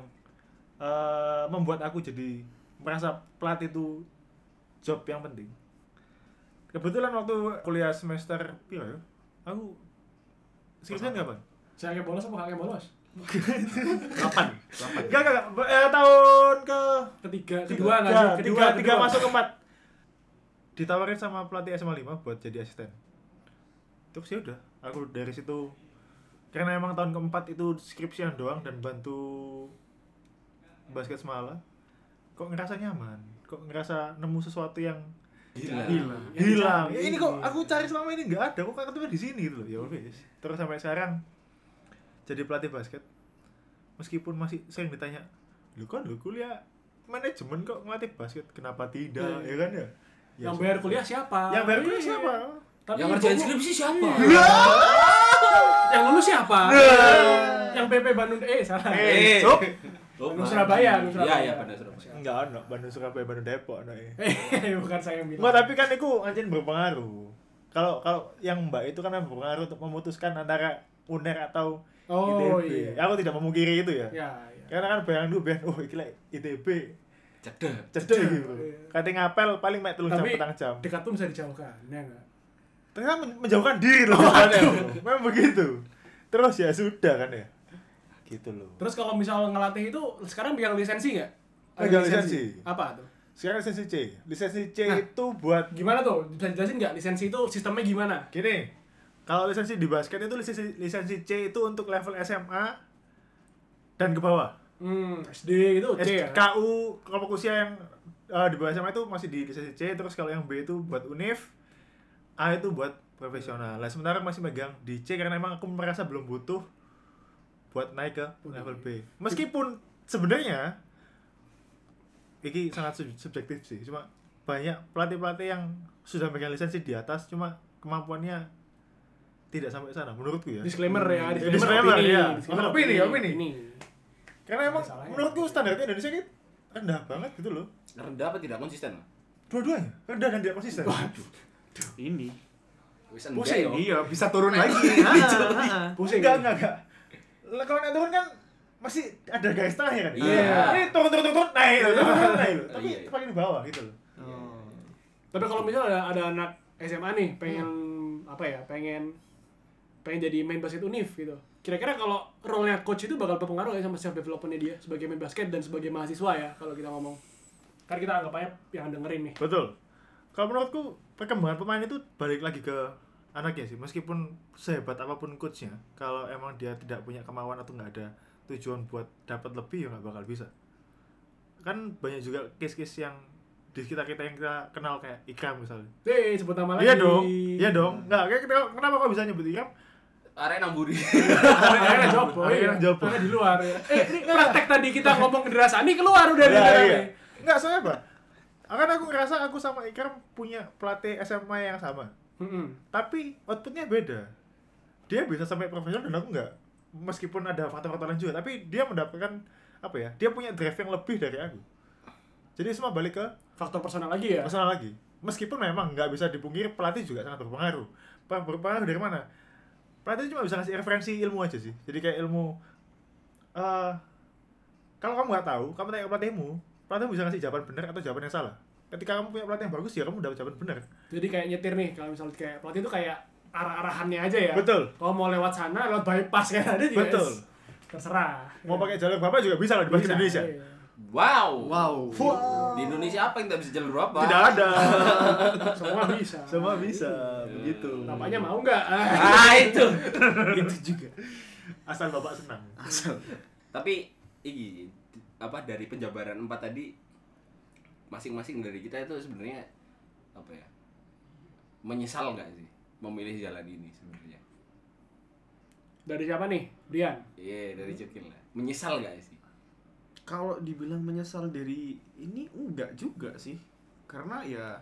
eh, membuat aku jadi merasa pelatih itu job yang penting. Kebetulan waktu kuliah semester piro ya? Aku skripsian kapan? Saya kayak bolos apa kakek bolos? Kapan? Enggak, enggak, enggak. Eh, tahun ke Ketiga, kedua nggak tiga, sih? Kedua, tiga, masuk ke empat. Ditawarin sama pelatih SMA 5 buat jadi asisten. Terus ya udah, aku dari situ karena emang tahun keempat itu skripsian doang dan bantu basket semala kok ngerasa nyaman kok ngerasa nemu sesuatu yang Gila. Hilang. hilang Ya, ini kok aku cari selama ini nggak ada kok ketemu di sini gitu loh ya wes terus sampai sekarang jadi pelatih basket meskipun masih sering ditanya lu kan lu kuliah manajemen kok ngelatih basket kenapa tidak Iya. ya kan ya Ya, yang bayar kuliah siapa? yang bayar kuliah Iya. siapa Tapi Yang ngerjain skripsi siapa? Yang lulus siapa? yang PP Bandung eh salah. Eh. Oh, Bandung Surabaya, Bandung Iya, Surabaya. iya, benar Surabaya. Enggak ada, Bandung Surabaya, Bandung Depok ya. Eh, bukan saya yang bilang. Enggak, tapi kan itu anjing berpengaruh. Kalau kalau yang Mbak itu kan berpengaruh untuk memutuskan antara UNER atau Oh, ITB. iya. Aku tidak memungkiri itu ya. Ya, ya. Karena kan bayang dulu ben, oh iki lek ITB Cedek. cedek gitu. Iya. Kate ngapel paling mek telung jam petang jam. dekat tuh bisa dijauhkan, ya enggak? Ternyata men- menjauhkan diri loh kan ya. Memang begitu. Terus ya sudah kan ya. Gitu loh. Terus kalau misal ngelatih itu sekarang bilang lisensi nggak? Pegang lisensi. Apa tuh? Sekarang lisensi C. Lisensi C Nah. itu buat Gimana tuh? Bisa jelasin nggak lisensi itu sistemnya gimana? Gini, kalau lisensi di basket itu lisensi lisensi C itu untuk level SMA dan ke bawah. Hmm, SD gitu, C ya? KU kelompok usia yang eh, di bawah SMA itu masih di lisensi C, terus kalau yang B itu buat univ, A itu buat profesional. Lah sementara masih megang di C karena emang aku merasa belum butuh buat naik ke level B. Meskipun sebenarnya ini sangat sub- subjektif sih, cuma banyak pelatih-pelatih yang sudah megang lisensi di atas cuma kemampuannya tidak sampai sana menurutku ya. Disclaimer ya, Hmm. disclaimer, Disclaimer, opini, iya. disclaimer Opini, opini. Ini. Karena emang Masalahnya. menurutku standarnya Indonesia ini rendah banget gitu loh. Rendah apa tidak konsisten? Dua-duanya rendah dan tidak konsisten. Ini. Wis Pusing, yo. Iya, bisa turun lagi. Ah, ah, ah. Pusing. Enggak, enggak, enggak. Lah kalau naik turun kan masih ada garis tengahnya kan. Iya. Ini turun turun turun, turun naik, turun turun, turun, naik loh. Tapi Iya, iya. paling di bawah gitu loh. Oh. Tapi kalau misal ada ada anak SMA nih pengen apa ya? Pengen pengen jadi main basket univ gitu. Kira-kira kalau role-nya coach itu bakal berpengaruh ya sama self development-nya dia sebagai main basket dan sebagai mahasiswa ya kalau kita ngomong. Kan kita anggap aja yang dengerin nih. Betul. Kalau menurutku perkembangan pemain itu balik lagi ke anaknya sih. Meskipun sehebat apa pun coachnya, kalau emang dia tidak punya kemauan atau nggak ada tujuan buat dapat lebih ya nggak bakal bisa. Kan banyak juga case-case yang di sekitar kita yang kita kenal kayak Ikram misalnya. Eh, sebut nama lagi. Iya dong, iya dong. Nggak, kayak kita- kenapa kok bisa nyebut Ikram? Arek nang buri. Akhirnya Jopo, iya. Jopo. Karena di luar ya. Eh, ini praktek tadi kita ngomong ke Sani keluar udah di Nah, dalam iya. nih. Nggak, soalnya apa? Akan aku ngerasa aku sama Ikram punya pelatih SMA yang sama. Mm-mm. Tapi outputnya beda. Dia bisa sampai profesional dan aku nggak. Meskipun ada faktor-faktor lain juga, tapi dia mendapatkan apa ya? Dia punya drive yang lebih dari aku. Jadi semua balik ke Faktor personal lagi ya. personal lagi. Meskipun memang nggak bisa dipungkiri pelatih juga sangat berpengaruh. Ber- Berpengaruh dari mana? Pelatih cuma bisa ngasih referensi ilmu aja sih. Jadi kayak ilmu eh kalau kamu nggak tahu, kamu tanya ke pelatihmu, pelatih bisa ngasih jawaban benar atau jawaban yang salah. Ketika kamu punya pelatih yang bagus ya kamu dapat jawaban benar. Jadi kayak nyetir nih, kalau misalnya kayak pelatih itu kayak arah-arahannya aja ya. Betul. Kalau mau lewat sana, lewat bypass kayak ada juga. Betul. Terserah. Mau pakai jalur bapak juga bisa loh di bahasa Bisa, Indonesia. iya. Wow. Wow. Di Indonesia apa yang tidak bisa jalur apa? Tidak ada. Semua bisa. Semua bisa begitu. Bapaknya mau nggak? Ah itu. Itu juga. Asal bapak senang. Asal. Tapi iki apa dari penjabaran empat tadi masing-masing dari kita itu sebenarnya apa ya? Menyesal nggak sih memilih jalan ini sebenarnya? Dari siapa nih? Brian. Iya, dari Cukil lah. Menyesal nggak sih? Kalau dibilang menyesal dari ini enggak juga sih. Karena ya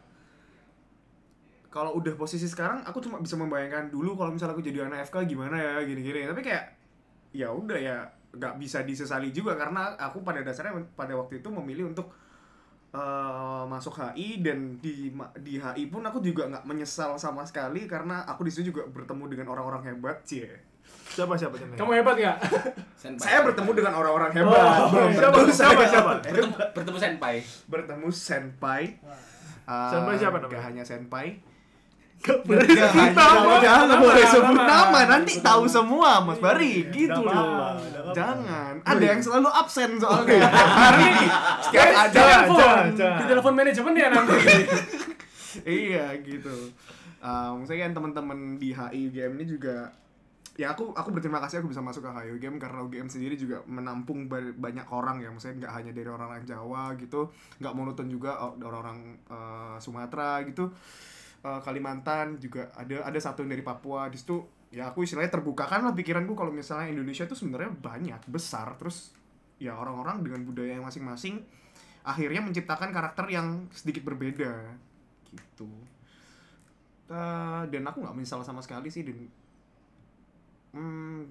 kalau udah posisi sekarang aku cuma bisa membayangkan dulu kalau misalnya aku jadi anak FK gimana ya gini-gini. Tapi kayak ya udah ya nggak bisa disesali juga karena aku pada dasarnya pada waktu itu memilih untuk eh, masuk HI dan di ma- di HI pun aku juga nggak menyesal sama sekali karena aku di situ juga bertemu dengan orang-orang hebat sih. Siapa siapa contohnya? Kamu hebat nggak? Senpai. Saya bertemu dengan orang-orang hebat. Oh, Belum siapa siapa saya- siapa? bertemu senpai. bertemu senpai. Uh, Senpai siapa namanya? Gak hanya senpai. Gak Gak hanya nama, jangan boleh sebut nama. nanti tahu semua Mas Bari gitu loh. Jangan. Ada yang selalu absen soalnya. Hari ini setiap Guys, ada. Di telepon manajemen ya nanti. iya gitu. Um, saya kan teman-teman di HI UGM ini juga ya aku aku berterima kasih aku bisa masuk ke HI UGM karena UGM sendiri juga menampung ba- banyak orang ya maksudnya nggak hanya dari orang-orang Jawa gitu nggak monoton juga oh, orang-orang eh, Sumatera gitu Eh, Kalimantan juga ada ada satu dari Papua. Di situ ya aku istilahnya terbukakan lah pikiranku kalau misalnya Indonesia itu sebenarnya banyak besar. Terus ya orang-orang dengan budaya yang masing-masing akhirnya menciptakan karakter yang sedikit berbeda. Gitu. Eh, dan aku nggak menyesal sama sekali sih dan hmm,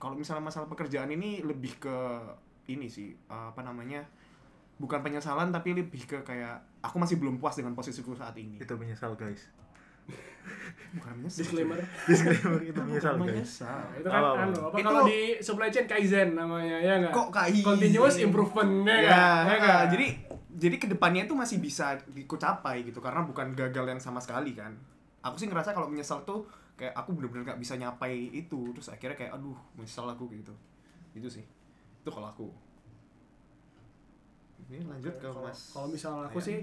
kalau misalnya masalah pekerjaan ini lebih ke ini sih eh, apa namanya bukan penyesalan tapi lebih ke kayak aku masih belum puas dengan posisiku saat ini. Itu menyesal guys. bukan menyesal. Disclaimer. Disclaimer itu Bukan menyesal guys. menyesal. itu kan anu apa Itu- kalau di supply chain kaizen namanya ya nggak? Kok kai continuous improvement ya ya, ya ah, jadi jadi ke depannya itu masih bisa dikucapai gitu karena bukan gagal yang sama sekali kan? Aku sih ngerasa kalau menyesal tuh kayak aku bener-bener gak bisa nyapai itu terus akhirnya kayak aduh menyesal aku gitu. Itu sih. Itu kalau aku ini lanjut ke Kalau- mas kalau misal aku Ayan. sih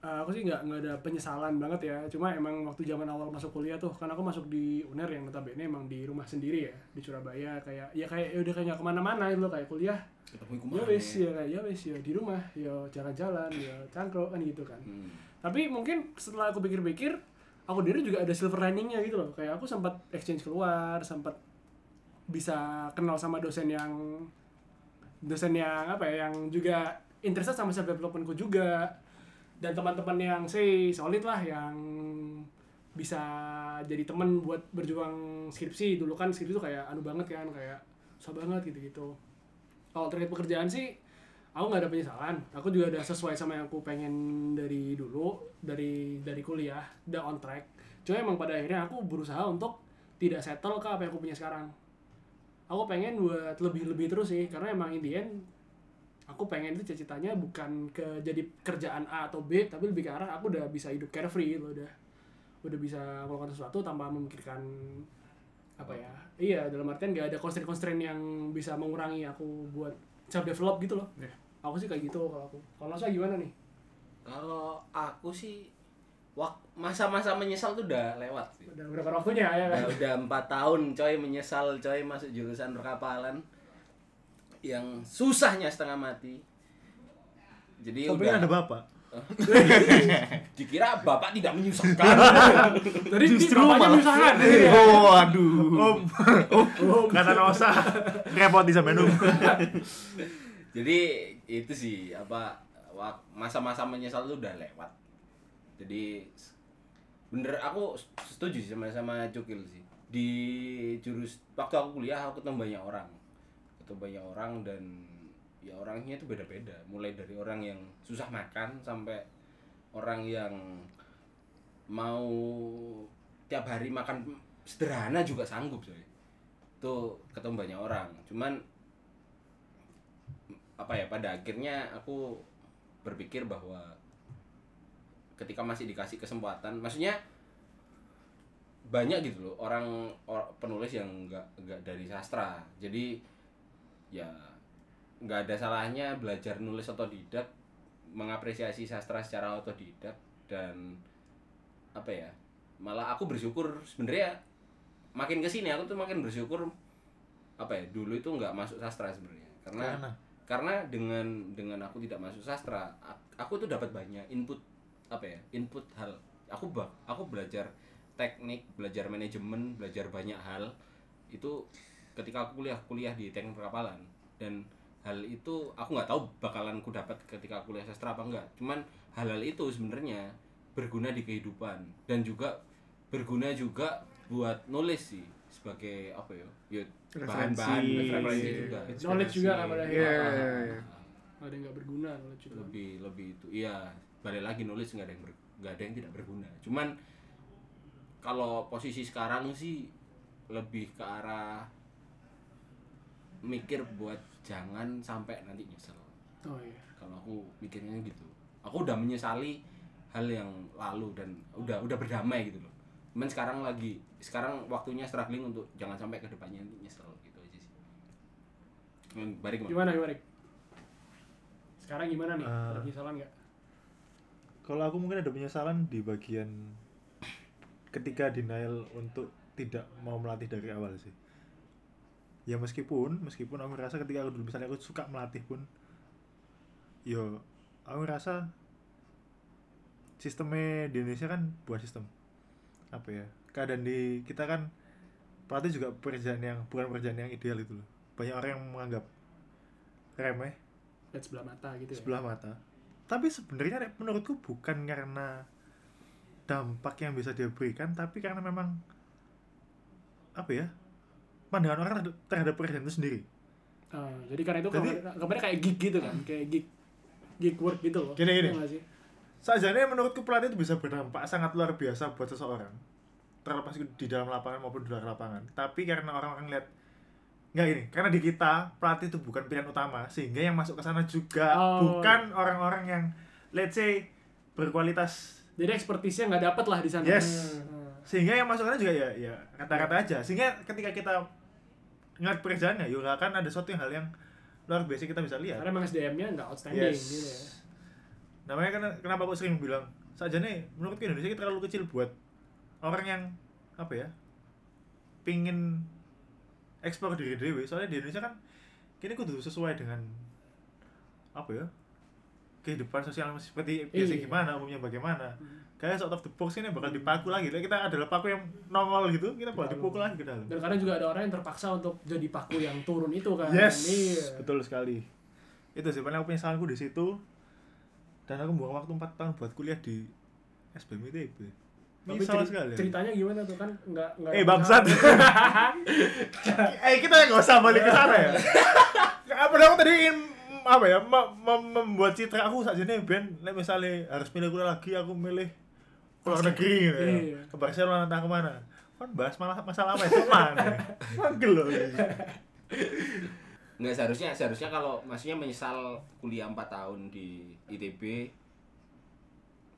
eh, aku sih nggak nggak ada penyesalan banget ya cuma emang waktu zaman awal masuk kuliah tuh kan aku masuk di uner yang notabene emang di rumah sendiri ya di Surabaya kayak ya kayak ya udah kayak nggak ke mana-mana gitu loh kayak kuliah ya mana? wes ya kayak ya wes ya di rumah ya jalan-jalan ya cangkruk kan gitu kan Hmm. tapi mungkin setelah aku pikir-pikir aku diri juga ada silver liningnya gitu loh kayak aku sempat exchange keluar sempat bisa kenal sama dosen yang dosen yang apa ya yang juga interested sama self developmentku juga. Dan teman-teman yang say solid lah yang bisa jadi temen buat berjuang skripsi. Dulu kan skripsi itu kayak anu banget kan kayak susah banget gitu-gitu. Kalau terkait pekerjaan sih aku nggak ada penyesalan. Aku juga udah sesuai sama yang aku pengen dari dulu dari dari kuliah udah on track. Cuma emang pada akhirnya aku berusaha untuk tidak settle ke apa yang aku punya sekarang aku pengen buat lebih lebih terus sih karena emang in the end aku pengen itu cita-citanya bukan ke jadi kerjaan A atau B tapi lebih ke arah aku udah bisa hidup carefree gitu udah udah bisa melakukan sesuatu tanpa memikirkan apa ya. Iya dalam artian gak ada constraint-constraint yang bisa mengurangi aku buat self develop gitu loh. Yeah. aku sih kayak gitu kalau aku. Kalau saya gimana nih? Kalau aku sih masa-masa menyesal tuh udah lewat sih. udah berapa waktunya ya kan Udah, empat tahun coy menyesal coy masuk jurusan perkapalan yang susahnya setengah mati. Jadi Kok udah ada bapak? dikira bapak tidak menyusahkan. jadi Justru bapaknya misalkan oh aduh Om. Om. Kata Nosa. Repot di sampean Om. Jadi itu sih apa wak- masa-masa menyesal tuh udah lewat. Jadi bener aku setuju sih sama sama Cukil sih. Di jurus waktu aku kuliah aku ketemu banyak orang. Ketemu banyak orang dan ya orangnya itu beda-beda. Mulai dari orang yang susah makan sampai orang yang mau tiap hari makan sederhana juga sanggup coy. Tuh ketemu banyak orang. Cuman apa ya pada akhirnya aku berpikir bahwa ketika masih dikasih kesempatan. Maksudnya banyak gitu loh orang or- penulis yang nggak nggak dari sastra. Jadi ya nggak ada salahnya belajar nulis otodidak mengapresiasi sastra secara otodidak dan apa ya malah aku bersyukur sebenarnya makin ke sini aku tuh makin bersyukur apa ya dulu itu nggak masuk sastra sebenarnya. Karena Karena? karena dengan dengan aku tidak masuk sastra aku tuh dapat banyak input apa ya input hal aku bah aku belajar teknik belajar manajemen belajar banyak hal itu ketika aku kuliah kuliah di teknik perkapalan dan hal itu aku nggak tahu bakalan ku dapat ketika aku kuliah sastra apa enggak cuman hal-hal itu sebenarnya berguna di kehidupan dan juga berguna juga buat nulis sih sebagai apa ya ya bahan-bahan Referensi. referensi Iya. juga Knowledge juga kan pada akhirnya. Iya, iya, ada yang nggak berguna kalau juga lebih lebih itu iya balik lagi nulis nggak ada yang ber- nggak ada yang tidak berguna. Cuman kalau posisi sekarang sih lebih ke arah mikir buat jangan sampai nanti nyesel. Oh iya. Kalau aku mikirnya gitu. Aku udah menyesali hal yang lalu dan udah udah berdamai gitu loh. Cuman sekarang lagi sekarang waktunya struggling untuk jangan sampai ke depannya nanti nyesel gitu aja sih. Balik gimana? gimana sekarang gimana nih? Eh. ada penyesalan nggak kalau aku mungkin ada penyesalan di bagian ketika denial untuk tidak mau melatih dari awal sih. Ya meskipun meskipun aku rasa ketika aku dulu misalnya aku suka melatih pun yo aku rasa sistemnya di Indonesia kan buat sistem. Apa ya? Keadaan di kita kan pelatih juga pekerjaan yang bukan pekerjaan yang ideal itu loh. Banyak orang yang menganggap remeh lihat sebelah mata gitu ya? Sebelah mata tapi sebenarnya menurutku bukan karena dampak yang bisa dia berikan tapi karena memang apa ya pandangan orang terhadap- pekerjaan itu sendiri Ah, jadi karena itu Jadi- kabarnya kayak gig gitu kan kayak gig gig work gitu loh Gini, gini. Iya? Sajane menurutku pelatih itu bisa berdampak sangat luar biasa buat seseorang terlepas di dalam lapangan maupun di luar lapangan tapi karena orang-orang lihat nggak gini karena di kita pelatih itu bukan pilihan utama sehingga yang masuk ke sana juga Oh. bukan orang-orang yang let's say berkualitas jadi ekspertisnya nggak dapet lah di sana Yes. Hmm. sehingga yang masuk sana juga ya ya kata-kata aja sehingga ketika kita ngeliat pekerjaannya ya akan ada suatu hal yang luar biasa kita bisa lihat karena emang SDM-nya nggak outstanding Yes. gitu ya namanya kan kenapa aku sering bilang saja nih menurutku Indonesia kita terlalu kecil buat orang yang apa ya pingin ekspor diri dewi soalnya di Indonesia kan kini kudu sesuai dengan apa ya kehidupan sosial seperti biasa Iya. gimana umumnya bagaimana. Kayak out of the box ini bakal dipaku lagi. Kita adalah paku yang nongol gitu kita bakal dipukul lagi ke dalam. Dan kadang juga ada orang yang terpaksa untuk jadi paku yang turun itu kan. Yes Iya. betul sekali. Itu sih paling aku penyesalanku di situ. Dan aku buang waktu 4 tahun buat kuliah di SBM ITB Tapi ceri- sekali. ceritanya gimana tuh? Kan nggak nggak eh bangsat. eh kita nggak usah balik ke sana ya. Apa aku tadi ingin apa ya? Mem- mem- membuat citra aku saja nih Ben. Like misalnya harus milih kuliah lagi aku milih keluar negeri gitu ya. Iya. ke Barcelona entah ke mana. Kan bahas malah masalah apa itu mana manggil loh. Nggak seharusnya seharusnya kalau maksudnya menyesal kuliah 4 tahun di ITB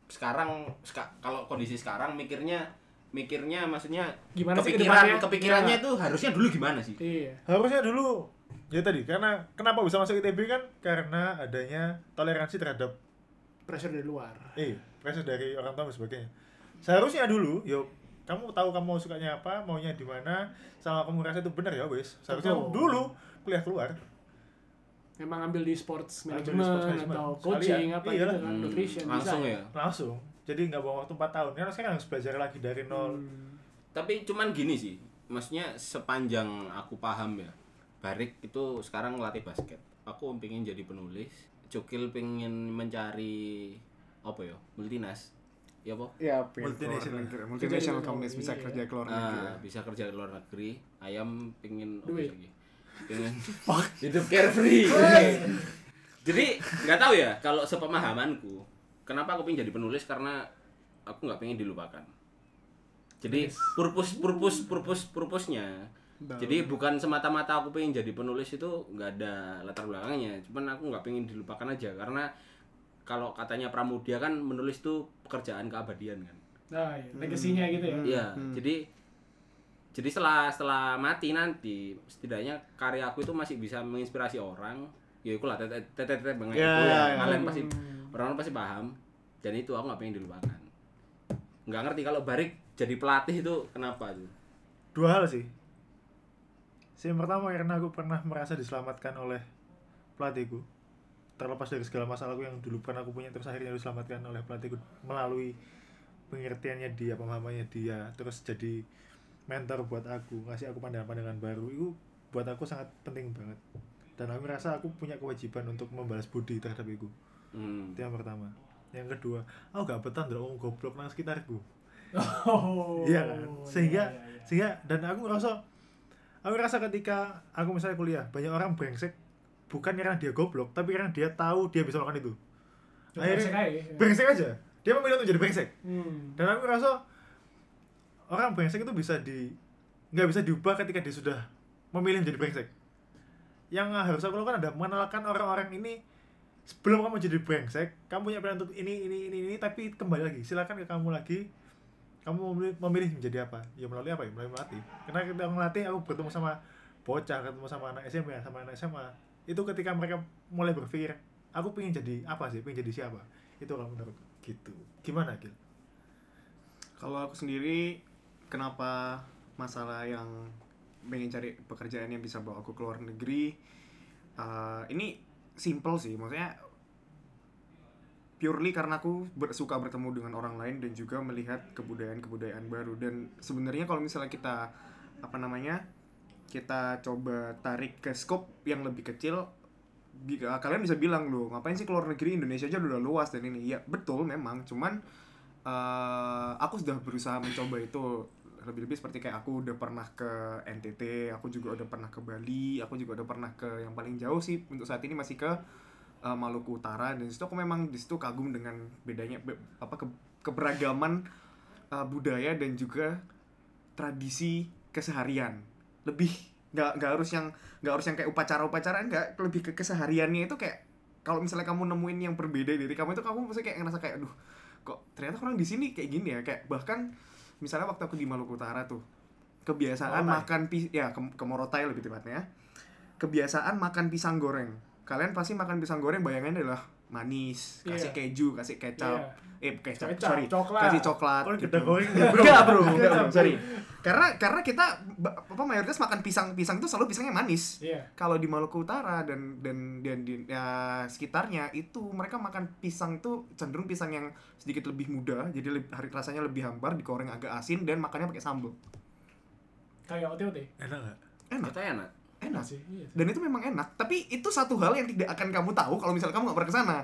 sekarang seka- kalau kondisi sekarang mikirnya mikirnya maksudnya Gimana sih kepikiran ke depannya? kepikirannya Iya. itu harusnya dulu gimana sih? iya harusnya dulu ya tadi karena kenapa bisa masuk ITB kan karena adanya toleransi terhadap pressure dari luar eh pressure dari orang tua dan sebagainya seharusnya dulu yo kamu tahu kamu mau sukanya apa maunya di mana sama kamu rasa itu benar ya wes seharusnya Betul. dulu kuliah keluar emang ambil di sports Ambil di management sports management. atau Sekalian. coaching apa Iyalah. gitu kan Hmm, nutrition langsung bisa. ya. langsung jadi nggak bawa waktu 4 tahun karena sekarang harus belajar lagi dari nol Hmm. Tapi cuman gini sih, maksudnya sepanjang aku paham ya, Barik itu sekarang ngelatih basket. Aku pengen jadi penulis, Cukil pengen mencari apa ya, multinas. Ya apa? Ya, Multinational. multinational, multinational Kerja di companies luar bisa kerja iya. ke luar negeri. Ah, ya. bisa kerja di luar negeri. Ayam pengen apa Duit. lagi? Hidup carefree. jadi nggak tahu ya kalau sepemahamanku, kenapa aku pengen jadi penulis karena aku nggak pengen dilupakan. Jadi purpose purpose purpose purpose-nya. Jadi bukan semata-mata aku pengen jadi penulis itu nggak ada latar belakangnya. Cuman aku nggak pengen dilupakan aja karena kalau katanya Pramudia kan menulis tuh pekerjaan keabadian kan. nah iya. legasinya gitu ya Iya, jadi jadi setelah setelah mati nanti setidaknya karya aku itu masih bisa menginspirasi orang. Ya itu lah tete tete tete banget Ya, itu ya. ya. Kalian pasti orang pasti paham. Dan itu aku nggak pengen dilupakan. Nggak ngerti kalau Barik jadi pelatih itu kenapa tuh? dua hal sih sih yang pertama karena aku pernah merasa diselamatkan oleh pelatihku terlepas dari segala masalahku yang dulu pernah aku punya terus akhirnya diselamatkan oleh pelatihku melalui pengertiannya dia pemahamannya dia terus jadi mentor buat aku ngasih aku pandangan-pandangan baru itu buat aku sangat penting banget dan aku merasa aku punya kewajiban untuk membalas budi terhadap itu Hmm. itu yang pertama yang kedua aku gak betah ndelok wong goblok nang sekitarku oh Iya kan? Sehingga iya, iya, iya. sehingga dan aku ngerasa aku ngerasa ketika aku misalnya kuliah banyak orang brengsek bukan karena dia goblok tapi karena dia tahu dia bisa melakukan itu. Akhirnya brengsek aja, ya. brengsek aja. Dia memilih untuk jadi brengsek. Hmm. Dan aku ngerasa orang brengsek itu bisa di nggak bisa diubah ketika dia sudah memilih menjadi brengsek. Yang harus aku lakukan adalah mengenalkan orang-orang ini sebelum kamu jadi brengsek, kamu punya pilihan untuk ini, ini, ini, ini, tapi kembali lagi, silakan ke kamu lagi, kamu memilih, memilih menjadi apa? Ya melalui apa ya? Melalui melatih. Karena ketika melatih, aku bertemu sama bocah, ketemu sama anak SMP, sama anak SMA. Itu ketika mereka mulai berpikir, aku pengen jadi apa sih? Pengen jadi siapa? Itu kalau menurut gitu. Gimana, Gil? Kalau aku sendiri kenapa masalah yang pengen cari pekerjaan yang bisa bawa aku ke luar negeri? Eh, ini simple sih maksudnya purely karena aku suka bertemu dengan orang lain dan juga melihat kebudayaan-kebudayaan baru. Dan sebenarnya kalau misalnya kita apa namanya kita coba tarik ke scope yang lebih kecil uh, kalian bisa bilang loh ngapain sih keluar negeri? Indonesia aja udah luas dan ini. Ya betul memang. Cuman uh, aku sudah berusaha mencoba itu lebih-lebih seperti kayak aku udah pernah ke NTT aku juga udah pernah ke Bali aku juga udah pernah ke yang paling jauh sih untuk saat ini masih ke uh, Maluku Utara. Dan situ aku memang di situ kagum dengan bedanya be- apa ke- keberagaman uh, budaya dan juga tradisi keseharian. Lebih nggak nggak harus yang nggak harus yang kayak upacara-upacara enggak lebih ke kesehariannya itu kayak kalau misalnya kamu nemuin yang berbeda dari kamu itu kamu pasti kayak ngerasa kayak aduh kok ternyata orang di sini kayak gini ya? Kayak bahkan misalnya waktu aku di Maluku Utara tuh kebiasaan Morotai. makan pis ya ke, ke Morotai lebih tepatnya kebiasaan makan pisang goreng kalian pasti makan pisang goreng bayangannya adalah manis kasih Iya. keju kasih kecap eh kecap Kecap, sorry coklat. kasih coklat Oh, gitu. kita enggak bro enggak bro sorry karena karena kita apa mayoritas makan pisang pisang itu selalu pisangnya manis Iya. kalau di Maluku Utara dan dan dan di ya, sekitarnya itu mereka makan pisang tuh cenderung pisang yang sedikit lebih muda jadi lebih, hari rasanya lebih hambar digoreng agak asin dan makannya pakai sambal Kayak OTOT. Enak nggak? enak Ternyata enak. Enak sih. Iya. dan itu memang enak tapi itu satu hal yang tidak akan kamu tahu kalau misalnya kamu nggak pernah ke sana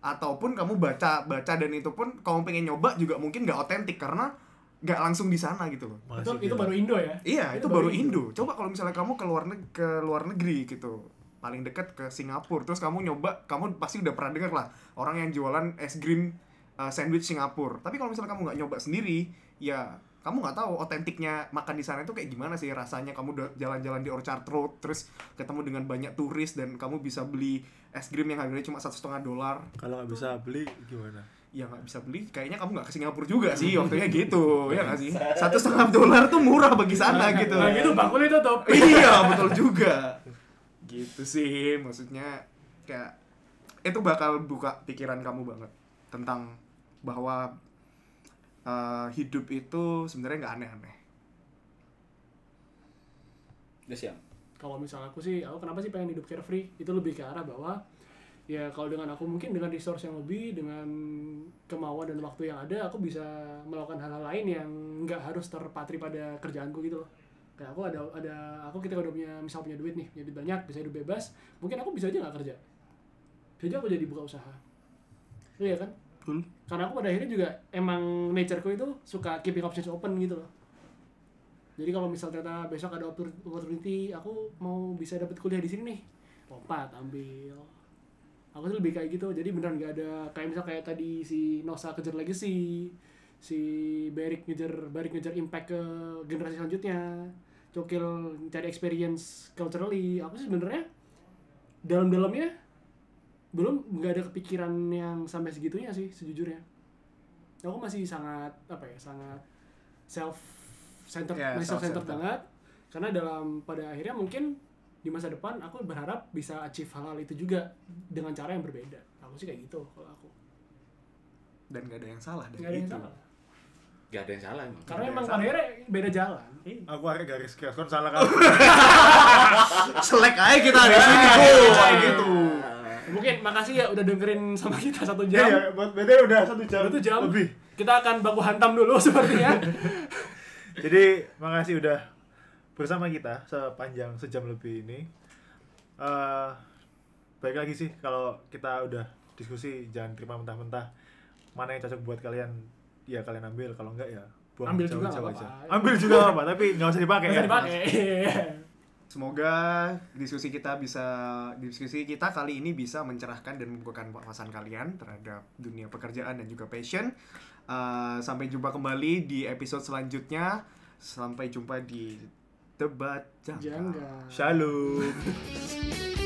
ataupun kamu baca baca dan itu pun kamu pengen nyoba juga mungkin nggak otentik karena nggak langsung di sana gitu loh Itu itu baru Indo ya. Iya, itu, Itu baru baru Indo. Coba kalau misalnya kamu ke luar neg- ke luar negeri gitu, paling dekat ke Singapura, terus kamu nyoba, kamu pasti udah pernah dengar lah orang yang jualan es krim uh, sandwich Singapura. Tapi kalau misalnya kamu nggak nyoba sendiri, ya kamu nggak tahu otentiknya makan di sana itu kayak gimana sih rasanya. Kamu udah jalan-jalan di Orchard Road, terus ketemu dengan banyak turis dan kamu bisa beli es krim yang harganya cuma satu setengah dolar. Kalau nggak bisa beli gimana? Ya nggak bisa beli, kayaknya kamu nggak ke Singapura juga sih waktunya gitu, ya nggak sih? Satu setengah dolar tuh murah bagi sana gitu. Nah, gitu bakulnya tutup. iya betul juga gitu sih maksudnya kayak itu bakal buka pikiran kamu banget tentang bahwa uh, hidup itu sebenarnya nggak aneh-aneh. Udah siap. kalau misalnya aku sih aku kenapa sih pengen hidup carefree? Itu lebih ke arah bahwa ya kalau dengan aku mungkin dengan resource yang lebih dengan kemauan dan waktu yang ada aku bisa melakukan hal-hal lain yang nggak harus terpatri pada kerjaanku gitu loh. Kayak aku ada ada aku kita udah punya misal punya duit nih punya duit banyak bisa hidup bebas mungkin aku bisa aja nggak kerja. Bisa aja aku jadi buka usaha. Iya kan Betul. karena aku pada akhirnya juga emang natureku itu suka keeping options open gitu loh. Jadi kalau misal ternyata besok ada oppor- opportunity aku mau bisa dapat kuliah di sini nih. Lompat ambil. Aku tuh lebih kayak gitu. Jadi beneran nggak ada kayak misal kayak tadi si Nosa kejar legacy si Berik ngejar Berik ngejar impact ke generasi selanjutnya Cokil cari experience culturally. Aku sih sebenarnya dalam-dalamnya belum nggak ada kepikiran yang sampai segitunya sih sejujurnya. Aku masih sangat apa ya sangat self centered Ya, self centered self-centered. banget. Karena dalam pada akhirnya mungkin di masa depan aku berharap bisa achieve hal-hal itu juga dengan cara yang berbeda. Aku sih kayak gitu kalau aku. Dan nggak ada yang salah dari nggak ada yang itu salah. Gak ada yang salah emang. karena ada emang yang pada akhirnya beda jalan. Aku hari garis keras kan salah kan. selek aja kita di sini bro kayak gitu mungkin makasih ya udah dengerin sama kita satu Iya, jam ya, buat BT udah satu jam. satu jam lebih. kita akan baku hantam dulu sepertinya Jadi makasih udah bersama kita sepanjang sejam lebih ini. eh baik lagi sih kalau kita udah diskusi jangan terima mentah-mentah mana yang cocok buat kalian ya kalian ambil kalau enggak ya buang Ambil juga jauh-jauh nggak aja. apa-apa. ambil juga nggak apa tapi nggak usah dipakai bisa ya dipakai Semoga diskusi kita bisa diskusi kita kali ini bisa mencerahkan dan membukakan wawasan kalian terhadap dunia pekerjaan dan juga passion. Uh, sampai jumpa kembali di episode selanjutnya. Sampai jumpa di debat jangka. Shalom